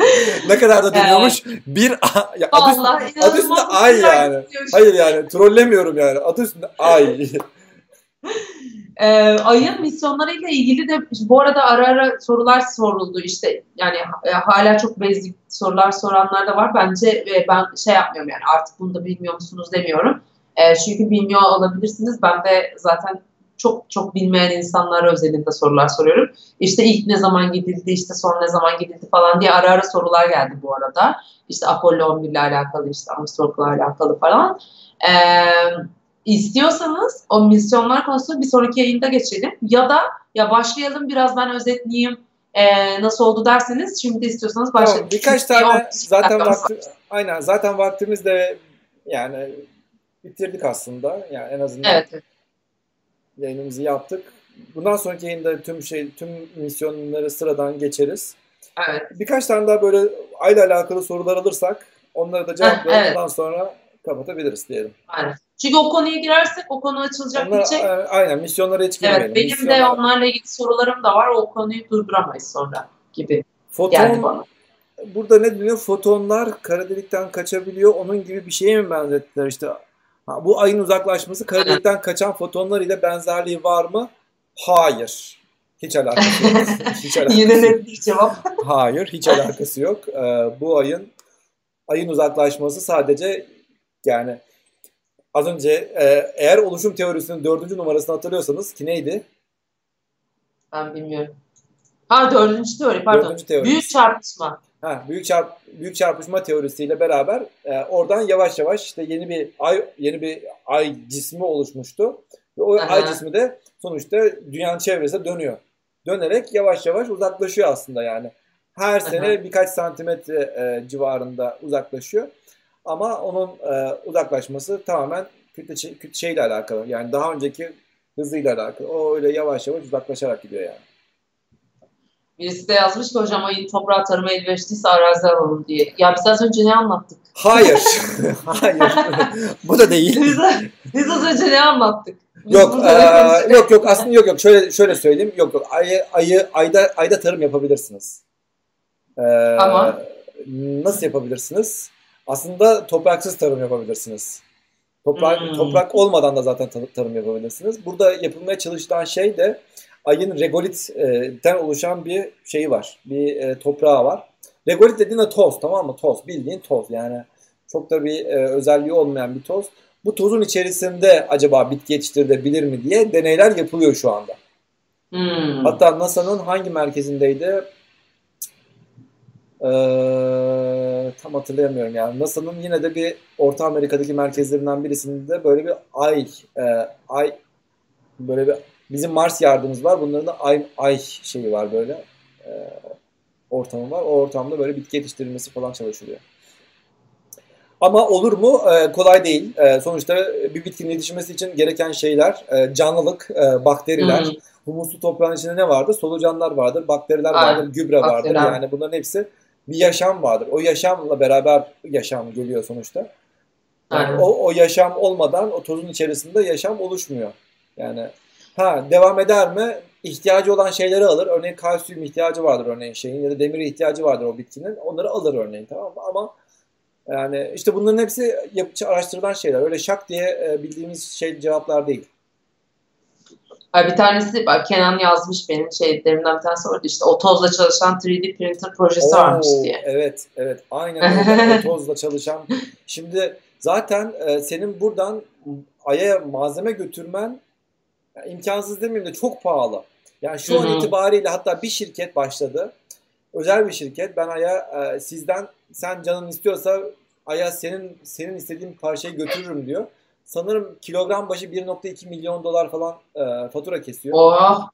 Ne kadar da dönüyormuş? Bir a- ya adı, üstünde- Vallahi adı üstünde ay yani. Hayır yani trollemiyorum yani. Adı üstünde ay. Ee, ayın misyonlarıyla ilgili de bu arada ara ara sorular soruldu işte yani e, hala çok basic sorular soranlar da var bence e, ben şey yapmıyorum yani artık bunu da bilmiyor musunuz demiyorum E, çünkü bilmiyor olabilirsiniz ben de zaten çok çok bilmeyen insanlara özelinde sorular soruyorum işte ilk ne zaman gidildi işte son ne zaman gidildi falan diye ara ara sorular geldi bu arada işte Apollo 11 ile alakalı işte Armstrong'la alakalı falan Eee İstiyorsanız o misyonlar konusunu bir sonraki yayında geçelim. Ya da ya başlayalım biraz ben özetleyeyim ee, nasıl oldu derseniz şimdi istiyorsanız başlayalım. Tamam, birkaç tane on- zaten vakti, aynen zaten vaktimiz de yani bitirdik aslında. Yani en azından Evet. evet. Yayınımızı yaptık. Bundan sonraki yayında tüm şey tüm misyonları sıradan geçeriz. evet. Birkaç tane daha böyle ayla alakalı sorular alırsak onları da cevaplayalım. evet. Ondan sonra kapatabiliriz diyelim. Aynen. Çünkü o konuya girersek o konu açılacak Onlar, gidecek. e, aynen misyonlara hiç girmeyelim. Evet benim de Misyonlar- onlarla ilgili sorularım da var. O konuyu durduramayız sonra gibi geldi Foton, bana. burada ne deniyor? Fotonlar kara delikten kaçabiliyor. Onun gibi bir şeye mi benzettiler işte? Ha, bu ayın uzaklaşması kara Aynen. delikten kaçan fotonlar ile benzerliği var mı? Hayır. Hiç alakası yok. hiç alakası Yine net bir cevap. Hayır, hiç alakası yok. Ee, bu ayın ayın uzaklaşması sadece yani az önce e, eğer oluşum teorisinin dördüncü numarasını hatırlıyorsanız ki neydi? Ben bilmiyorum. Ha dördüncü teori pardon. Dördüncü teori. Büyük çarpışma. Ha, büyük çarp büyük çarpışma teorisiyle beraber e, oradan yavaş yavaş işte yeni bir ay yeni bir ay cismi oluşmuştu. Ve o Aha. ay cismi de sonuçta dünyanın çevresine dönüyor. Dönerek yavaş yavaş uzaklaşıyor aslında yani. Her sene birkaç santimetre e, civarında uzaklaşıyor. Ama onun e, uzaklaşması tamamen kütle, kütle şeyle alakalı. Yani daha önceki hızıyla alakalı. O öyle yavaş yavaş uzaklaşarak gidiyor yani. Birisi de yazmış ki hocam ayın toprağa tarıma elverişliyse araziler olur diye. Ya biz az önce ne anlattık? Hayır. Hayır. Bu da değil. Biz, biz az önce ne anlattık? Biz Yok, konuştuk? yok yok aslında yok yok şöyle şöyle söyleyeyim. Yok yok ayı ayı ayda ayda tarım yapabilirsiniz. Eee, Ama? nasıl yapabilirsiniz? Aslında topraksız tarım yapabilirsiniz. Toprak Hmm. toprak olmadan da zaten tar- tarım yapabilirsiniz. Burada yapılmaya çalışılan şey de ayın regolitten oluşan bir şeyi var. Bir e, toprağı var. Regolit dediğin de toz tamam mı? Toz. Bildiğin toz. Yani çok da bir e, özelliği olmayan bir toz. Bu tozun içerisinde acaba bitki yetiştirilebilir mi diye deneyler yapılıyor şu anda. Hmm. Hatta NASA'nın hangi merkezindeydi? Ee, tam hatırlayamıyorum yani. NASA'nın yine de bir Orta Amerika'daki merkezlerinden birisinde böyle bir ay e, ay böyle bir bizim Mars yardımımız var. Bunların da ay ay şeyi var böyle. E, ortamı var. O ortamda böyle bitki yetiştirilmesi falan çalışılıyor. Ama olur mu? Ee, kolay değil. Ee, sonuçta bir bitkinin yetişmesi için gereken şeyler e, canlılık, e, bakteriler, Hmm. humuslu toprağın içinde ne vardır? Solucanlar vardır, bakteriler Aynen. vardır, gübre vardır. Bakteriler. Yani bunların hepsi bir yaşam vardır. O yaşamla beraber yaşam geliyor sonuçta. Yani Aynen. o, o yaşam olmadan o tozun içerisinde yaşam oluşmuyor. Yani ha devam eder mi? ihtiyacı olan şeyleri alır. Örneğin kalsiyum ihtiyacı vardır örneğin şeyin ya da demir ihtiyacı vardır o bitkinin. Onları alır örneğin tamam mı? Ama yani işte bunların hepsi yapıcı araştırılan şeyler. Öyle şak diye e, bildiğimiz şey cevaplar değil. Bir tanesi bak Kenan yazmış benim şeylerimden bir tanesi orada işte o tozla çalışan 3D printer projesi Oo, varmış diye. Evet, evet. Aynen öyle. tozla çalışan. Şimdi zaten e, senin buradan Ay'a malzeme götürmen yani imkansız demeyeyim de çok pahalı. Yani şu Hı-hı. an itibariyle hatta bir şirket başladı. Özel bir şirket. Ben Ay'a e, sizden sen canın istiyorsa Ay'a senin senin istediğin parçayı götürürüm diyor. Sanırım kilogram başı 1.2 milyon dolar falan e, fatura kesiyor. Oh.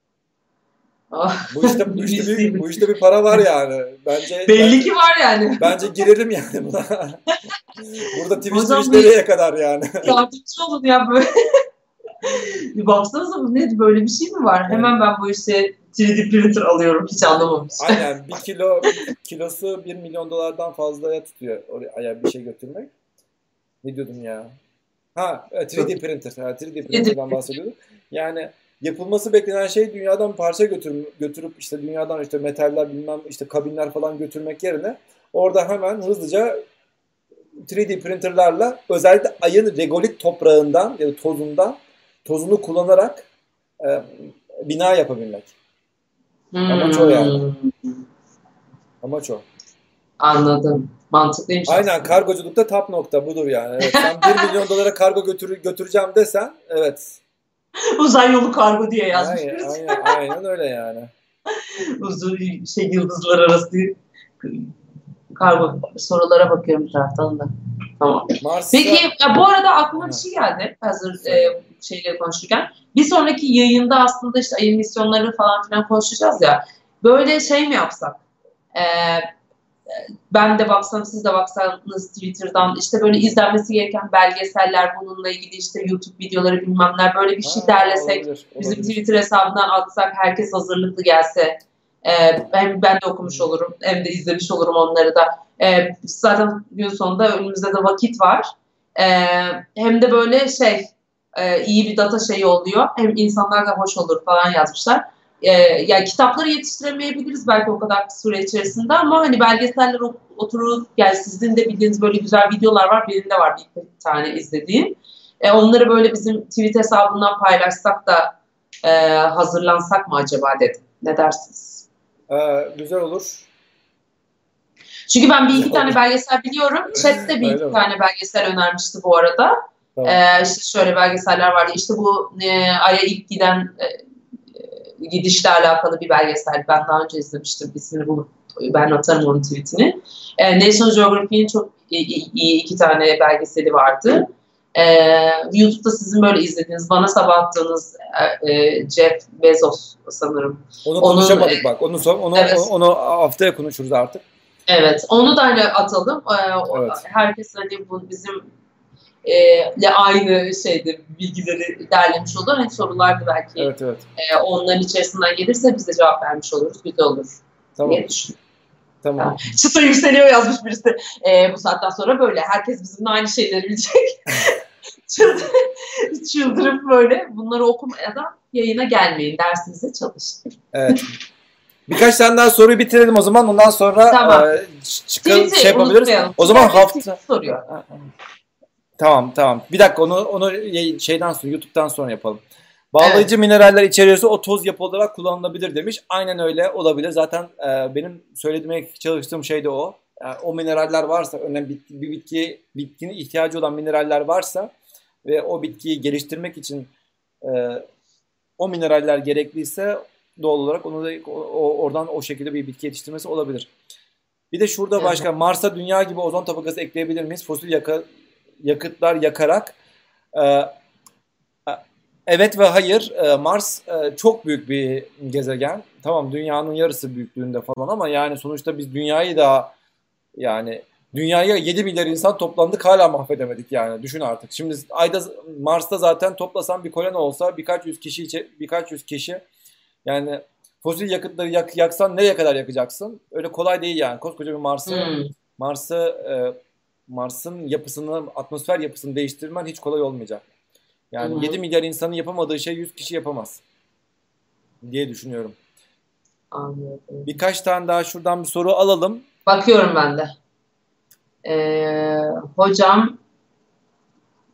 Oh. Bu işte bu işte bir, bu işte bir para var yani. Bence Belli ki var yani. Bence girelim yani buna. Burada Twitch Twitch nereye kadar yani? Yardımcı olun ya böyle. Bir baksanıza bu ne böyle bir şey mi var? Hemen ben bu işte 3D printer alıyorum hiç anlamamış. Aynen bir kilo kilosu 1 milyon dolardan fazlaya tutuyor oraya bir şey götürmek. Ne diyordum ya? Ha 3D printer. Ha, 3D printer'dan bahsediyorduk. Yani yapılması beklenen şey dünyadan parça götür, götürüp işte dünyadan işte metaller bilmem işte kabinler falan götürmek yerine orada hemen hızlıca 3D printerlarla özellikle ayın regolit toprağından ya da tozundan tozunu kullanarak e, bina yapabilmek. Hmm. Amaç o yani. Amaç o. Anladım. Mantıklıymış. Aynen aslında. kargoculukta tap nokta budur yani. Evet, sen 1 milyon dolara kargo götür, götüreceğim desen evet. Uzay yolu kargo diye yazmış. Aynen, aynen, aynen öyle yani. Uzun şey yıldızlar arası kargo sorulara bakıyorum bir taraftan da. Tamam. Mars'ta Peki ya bu arada aklıma bir şey geldi hazır e, şeyleri konuşurken. Bir sonraki yayında aslında işte ayın misyonları falan filan konuşacağız ya. Böyle şey mi yapsak? Ee, ben de baksam siz de baksanız Twitter'dan işte böyle izlenmesi gereken belgeseller bununla ilgili işte YouTube videoları bilmemler böyle bir şey Ha, derlesek olabilir, bizim olabilir. Twitter hesabından atsak herkes hazırlıklı gelse e, hem ben de okumuş olurum hem de izlemiş olurum onları da. E, zaten gün sonunda önümüzde de vakit var. E, hem de böyle şey e, iyi bir data şeyi oluyor. Hem insanlar da hoş olur falan yazmışlar. E, yani kitapları yetiştiremeyebiliriz belki o kadar süre içerisinde ama hani belgeseller o- oturup yani sizin de bildiğiniz böyle güzel videolar var. Benim de var bir tane izlediğim. E, onları böyle bizim tweet hesabından paylaşsak da e, hazırlansak mı acaba dedim. Ne dersiniz? Ee, güzel olur. Çünkü ben bir iki tane belgesel biliyorum. Chat de bir iki tane belgesel önermişti bu arada. Tamam. Ee, işte şöyle belgeseller vardı. İşte bu e, Ay'a ilk giden e, e, gidişle alakalı bir belgesel. Ben daha önce izlemiştim. İsmini bulup ben atarım onun tweetini. E, National Geographic'in çok iyi, iyi iki tane belgeseli vardı. E, YouTube'da sizin böyle izlediğiniz, bana sabah attığınız e, e, Jeff Bezos sanırım. Onu onun- konuşamadık bak. Onu son, onu, Evet. onu haftaya konuşuruz artık. Evet, onu da hani atalım. Ee, Evet. Herkes hani bu bizim e, ile aynı şeyde bilgileri derlemiş olur. Hani sorular da belki Evet evet. e, onların içerisinden gelirse biz de cevap vermiş oluruz. Güzel olur Tamam. diye düşünüyorum. Tamam. Çıta yükseliyor yazmış birisi. E, bu saatten sonra böyle. Herkes bizimle aynı şeyleri bilecek. Çıldır- Çıldırıp böyle bunları okumadan yayına gelmeyin. Dersinize çalışın. Evet. Birkaç tane daha soruyu bitirelim o zaman. Ondan sonra Tamam. e, çıkalım şey yapabiliriz. unutmayalım. O zaman hafta soruyor. Tamam tamam. Bir dakika onu onu şeyden sonra YouTube'dan sonra yapalım. Bağlayıcı mineraller içeriyorsa o toz yapı olarak kullanılabilir demiş. Aynen öyle olabilir. Zaten e, benim söylediğime çalıştığım şey de o. Yani o mineraller varsa, örneğin bitki, bir bitki bitkinin ihtiyacı olan mineraller varsa ve o bitkiyi geliştirmek için e, o mineraller gerekliyse doğal olarak onu da o- oradan o şekilde bir bitki yetiştirmesi olabilir. Bir de şurada Evet. başka Mars'a dünya gibi ozon tabakası ekleyebilir miyiz? Fosil yaka, yakıtlar yakarak. Ee, evet ve hayır. Ee, Mars e, çok büyük bir gezegen. Tamam dünyanın yarısı büyüklüğünde falan ama yani sonuçta biz dünyayı da yani dünyaya 7 milyar insan toplandık hala mahvedemedik yani. Düşün artık. Şimdi Ayda Mars'ta zaten toplasan bir koloni olsa birkaç yüz kişi içe- birkaç yüz kişi yani fosil yakıtları yak, yaksan nereye kadar yakacaksın? Öyle kolay değil yani. Koskoca bir Mars'ı Hmm. Mars'ı e, Mars'ın yapısını, atmosfer yapısını değiştirmen hiç kolay olmayacak. Yani Hı hı. 7 milyar insanın yapamadığı şey 100 kişi yapamaz. diye düşünüyorum. Anladım. Birkaç tane daha şuradan bir soru alalım. Bakıyorum ben de. Ee, hocam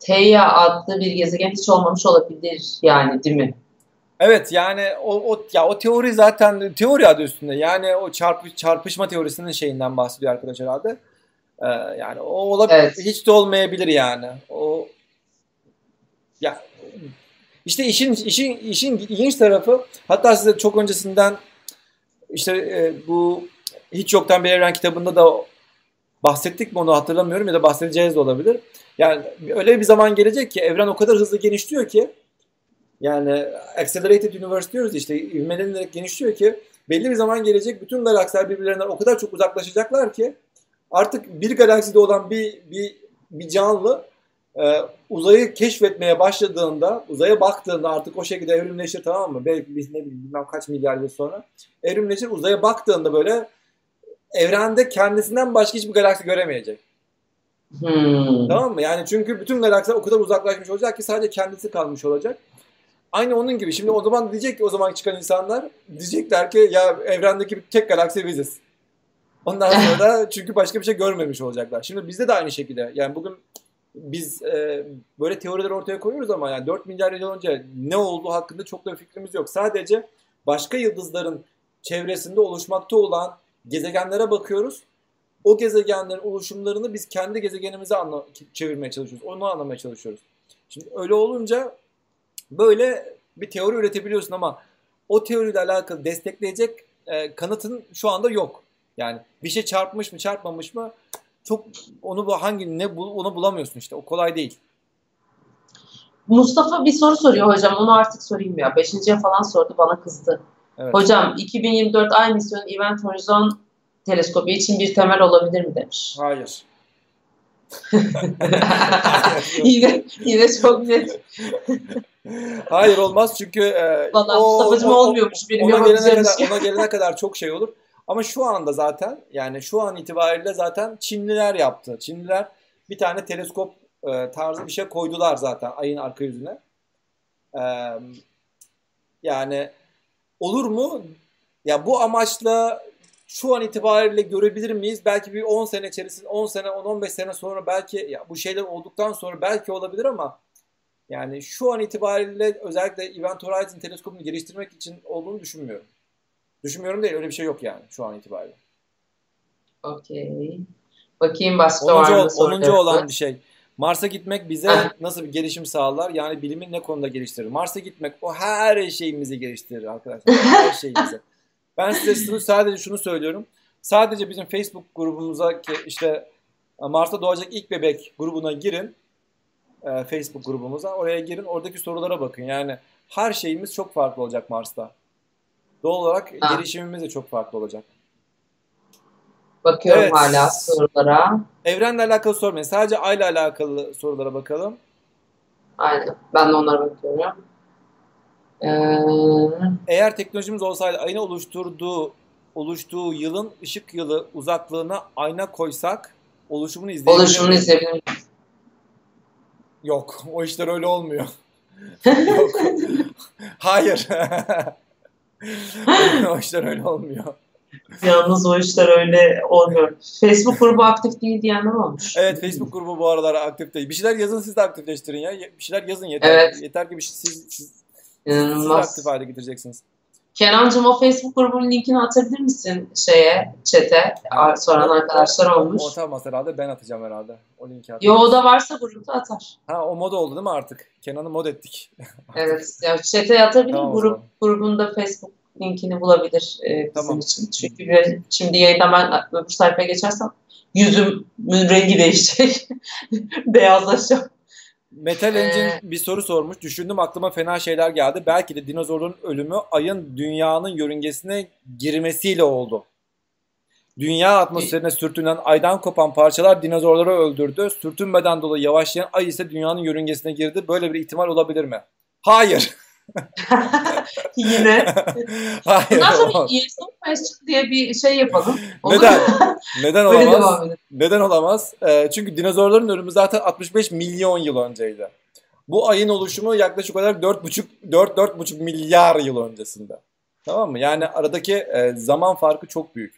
Theia adlı bir gezegen hiç olmamış olabilir yani değil mi? Evet yani o, o ya o teori zaten teori adı üstünde. Yani o çarpı, çarpışma teorisinin şeyinden bahsediyor arkadaş herhalde. Ee, yani o olabilir Evet. hiç de olmayabilir yani. O ya işte işin işin işin ilginç tarafı hatta size çok öncesinden işte e, bu hiç yoktan bir evren kitabında da bahsettik mi onu hatırlamıyorum ya da bahsedeceğiz de olabilir. Yani öyle bir zaman gelecek ki evren o kadar hızlı genişliyor ki yani accelerated universe diyoruz işte ivmelenerek genişliyor ki belli bir zaman gelecek bütün galaksiler birbirlerinden o kadar çok uzaklaşacaklar ki artık bir galakside olan bir bir bir canlı e, uzayı keşfetmeye başladığında, uzaya baktığında artık o şekilde evrimleşir tamam mı? Belki biz ne bileyim bilmem kaç milyar yıl sonra evrimleşir uzaya baktığında böyle evrende kendisinden başka hiçbir galaksi göremeyecek. Hmm. Tamam mı? Yani çünkü bütün galaksiler o kadar uzaklaşmış olacak ki sadece kendisi kalmış olacak. Aynı onun gibi. Şimdi o zaman diyecek ki o zaman çıkan insanlar diyecekler ki ya evrendeki tek galaksi biziz. Ondan sonra da çünkü başka bir şey görmemiş olacaklar. Şimdi bizde de aynı şekilde. Yani bugün biz e, böyle teoriler ortaya koyuyoruz ama yani 4 milyar yıl önce ne olduğu hakkında çok da bir fikrimiz yok. Sadece başka yıldızların çevresinde oluşmakta olan gezegenlere bakıyoruz. O gezegenlerin oluşumlarını biz kendi gezegenimize anla- çevirmeye çalışıyoruz. Onu anlamaya çalışıyoruz. Şimdi öyle olunca böyle bir teori üretebiliyorsun ama o teoriyle alakalı destekleyecek e, kanıtın şu anda yok. Yani bir şey çarpmış mı çarpmamış mı çok onu bu hangi ne bu onu bulamıyorsun işte. O kolay değil. Mustafa bir soru soruyor hocam. Onu artık sorayım ya. Beşinciye falan sordu. Bana kızdı. Evet. Hocam 2024 Ay misyonu Event Horizon teleskobu için bir temel olabilir mi demiş. Hayır. yine, yine çok net. Hayır olmaz çünkü e, Valla o- Mustafa'cım o- olmuyormuş. Benim ona gelene kadar ona gelene kadar çok şey olur. Ama şu anda zaten yani şu an itibariyle zaten Çinliler yaptı. Çinliler bir tane teleskop e, tarzı bir şey koydular zaten ayın arka yüzüne. E, yani olur mu? Ya bu amaçla şu an itibariyle görebilir miyiz? Belki bir 10 sene içerisinde 10 sene 10-15 sene sonra belki ya bu şeyler olduktan sonra belki olabilir ama yani şu an itibariyle özellikle Event Horizon teleskopunu geliştirmek için olduğunu düşünmüyorum. Düşünmüyorum değil öyle bir şey yok yani şu an itibariyle. Okey. Bakayım başka 10. var mı ol- 10. soruları? olan bir şey. Mars'a gitmek bize nasıl bir gelişim sağlar? Yani bilimi ne konuda geliştirir? Mars'a gitmek o her şeyimizi geliştirir arkadaşlar. Her şeyimizi. Ben size şunu, sadece şunu söylüyorum. Sadece bizim Facebook grubumuza ki işte Mars'ta doğacak ilk bebek grubuna girin. Ee, Facebook grubumuza. Oraya girin. Oradaki sorulara bakın. Yani her şeyimiz çok farklı olacak Mars'ta. Doğal olarak Ha. gelişimimiz de çok farklı olacak. Bakıyorum Evet. hala sorulara. Evrenle alakalı sormayın. Sadece ayla alakalı sorulara bakalım. Aynen. Ben de onlara bakıyorum. Ee, Eğer teknolojimiz olsaydı ayın oluşturduğu oluştuğu yılın ışık yılı uzaklığına ayna koysak oluşumunu izleyebilir oluşumunu miyiz? izleyebilirim. Yok. O işler öyle olmuyor. Yok. Hayır. o işler öyle olmuyor. Yalnız o işler öyle olmuyor. Facebook grubu aktif değil diyenler olmuş. Evet Facebook grubu bu aralar aktif değil. Bir şeyler yazın siz de aktifleştirin ya. Bir şeyler yazın yeter. Evet. Yeter ki bir şey, siz, siz, siz aktif hale getireceksiniz. Kenancığım o Facebook grubunun linkini atabilir misin şeye, chat'e? Ar- Soran arkadaşlar olmuş. O atamaz herhalde. Ben atacağım herhalde. O linki atacağım. Yo o da varsa grupta atar. Ha o mod oldu değil mi artık? Kenan'ı mod ettik. Evet. Ya chat'e atabilir. Tamam Grup grubunda Facebook linkini bulabilir e, bizim Tamam. için. Çünkü bir- şimdi yayından ben öbür sayfaya geçersem yüzümün rengi değişecek. Beyazlaşacağım. Metal Ee, Engine bir soru sormuş. Düşündüm aklıma fena şeyler geldi. Belki de dinozorların ölümü ayın dünyanın yörüngesine girmesiyle oldu. Dünya atmosferine sürtünen aydan kopan parçalar dinozorları öldürdü. Sürtünmeden dolayı yavaşlayan ay ise dünyanın yörüngesine girdi. Böyle bir ihtimal olabilir mi? Hayır. Yine. Hayır. Bundan sonra olamaz. Years of Question diye bir şey yapalım. Olur Neden? Neden olamaz? Neden olamaz? Ee, çünkü dinozorların ölümü zaten 65 milyon yıl önceydi. Bu ayın oluşumu yaklaşık olarak 4,5 4 4,5 milyar yıl öncesinde. Tamam mı? Yani aradaki e, zaman farkı çok büyük.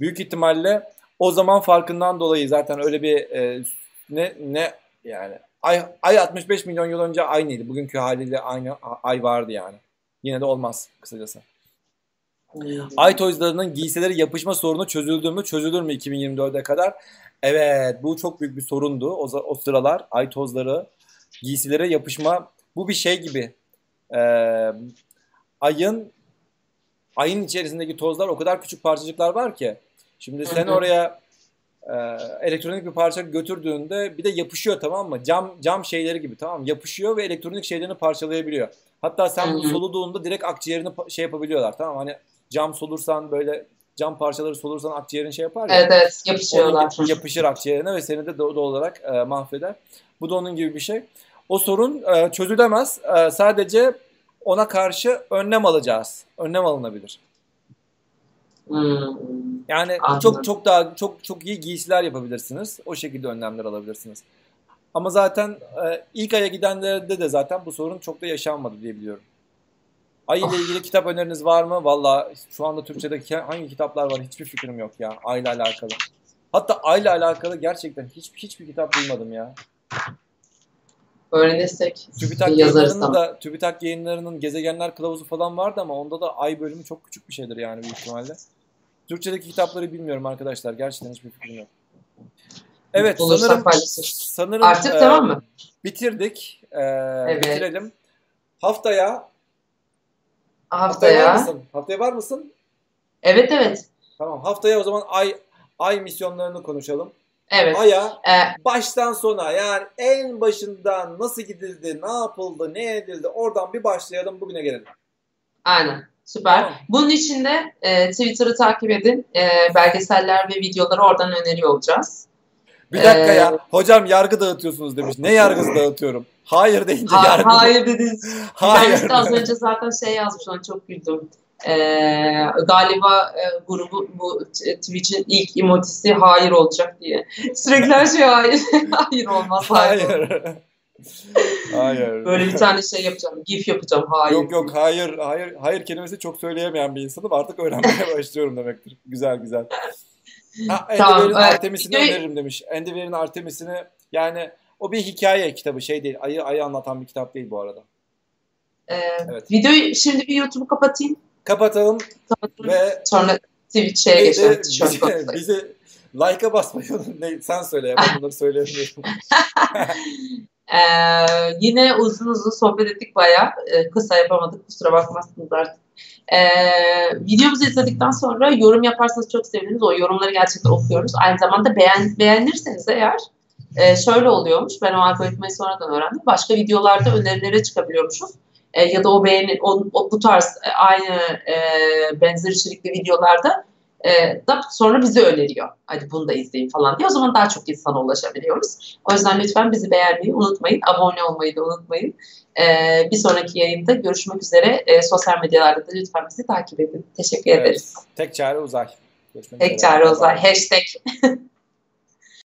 Büyük ihtimalle o zaman farkından dolayı zaten öyle bir e, ne ne yani ay, ay 65 milyon yıl önce aynıydı. Bugünkü haliyle aynı ay vardı yani. Yine de olmaz kısacası. Ay tozlarının giysileri yapışma sorunu çözüldü mü? Çözülür mü 2024'e kadar? Evet bu çok büyük bir sorundu. O, o sıralar ay tozları giysilere yapışma bu bir şey gibi. Ee, ayın ayın içerisindeki tozlar o kadar küçük parçacıklar var ki. Şimdi sen oraya e, elektronik bir parça götürdüğünde bir de yapışıyor tamam mı? Cam cam şeyleri gibi tamam mı? Yapışıyor ve elektronik şeylerini parçalayabiliyor. Hatta sen bunu soluduğunda direkt akciğerini şey yapabiliyorlar tamam mı? Hani cam solursan böyle cam parçaları solursan akciğerin şey yapar ya. Evet evet yapışıyorlar. Yapışır akciğerine ve seni de doğal olarak e, mahveder. Bu da onun gibi bir şey. O sorun e, çözülemez. E, sadece ona karşı önlem alacağız. Önlem alınabilir. Hmm. Yani Anladım. çok çok daha çok çok iyi giysiler yapabilirsiniz. O şekilde önlemler alabilirsiniz. Ama zaten e, ilk aya gidenlerde de zaten bu sorun çok da yaşanmadı diye biliyorum. Ay ile ilgili kitap öneriniz var mı? Valla şu anda Türkçe'de hangi kitaplar var hiçbir fikrim yok ya ayla alakalı. Hatta ayla alakalı gerçekten hiç, hiçbir kitap duymadım ya. Öğrenirsek TÜBİTAK yayınlarının da TÜBİTAK yayınlarının gezegenler kılavuzu falan vardı ama onda da ay bölümü çok küçük bir şeydir yani büyük ihtimalle. Türkçedeki kitapları bilmiyorum arkadaşlar. Gerçekten hiçbir fikrim yok. Evet Olursak sanırım sanırım artık e, tamam mı? Bitirdik. E, evet. Bitirelim. Haftaya Haftaya. Haftaya var mısın? Haftaya var mısın? Evet evet. Tamam. Haftaya o zaman ay ay misyonlarını konuşalım. Evet. Ay'a ee, baştan sona yani en başından nasıl gidildi, ne yapıldı, ne edildi oradan bir başlayalım bugüne gelelim. Aynen. Süper. Bunun için de e, Twitter'ı takip edin. E, belgeseller ve videoları oradan öneriyor olacağız. Bir dakika ee, ya. Hocam yargı dağıtıyorsunuz demiş. Ne yargısı dağıtıyorum? Hayır deyince ha, yargı. Hayır dediniz. hayır. az önce zaten şey yazmış ona çok güldüm. Ee, galiba e, grubu bu Twitch'in ilk emotisi hayır olacak diye. Sürekli her şey hayır. hayır olmaz. Hayır. Hayır. Hayır. Böyle bir tane şey yapacağım. Gif yapacağım. Hayır. Yok yok hayır. Hayır hayır kelimesi çok söyleyemeyen bir insanım. Artık öğrenmeye başlıyorum demektir. Güzel güzel. Ha, tamam, Artemis'ini evet. öneririm demiş. Endeavor'in Artemis'ini yani o bir hikaye kitabı şey değil. Ayı ayı anlatan bir kitap değil bu arada. Ee, evet. Videoyu şimdi bir YouTube'u kapatayım. Kapatalım. Kapatalım. Ve sonra Twitch'e geçelim. Bize, bize like'a basmayı ne, sen söyle ya ben bunları söyleyemiyorum. ee, yine uzun uzun sohbet ettik bayağı. Ee, kısa yapamadık kusura bakmazsınız artık. Ee, videomuzu izledikten sonra yorum yaparsanız çok seviniriz. O yorumları gerçekten okuyoruz. Aynı zamanda beğen, beğenirseniz eğer e, şöyle oluyormuş. Ben o algoritmayı sonradan öğrendim. Başka videolarda önerilere çıkabiliyormuşuz. E, ya da o beğeni, o, o bu tarz e, aynı e, benzer içerikli videolarda e, da sonra bizi öneriyor. Hadi bunu da izleyin falan diye. O zaman daha çok insana ulaşabiliyoruz. O yüzden lütfen bizi beğenmeyi unutmayın. Abone olmayı da unutmayın. E, bir sonraki yayında görüşmek üzere. E, sosyal medyalarda da lütfen bizi takip edin. Teşekkür evet. ederiz. Tek çare uzay. Görüşmek Tek üzere. çare uzay. Hashtag.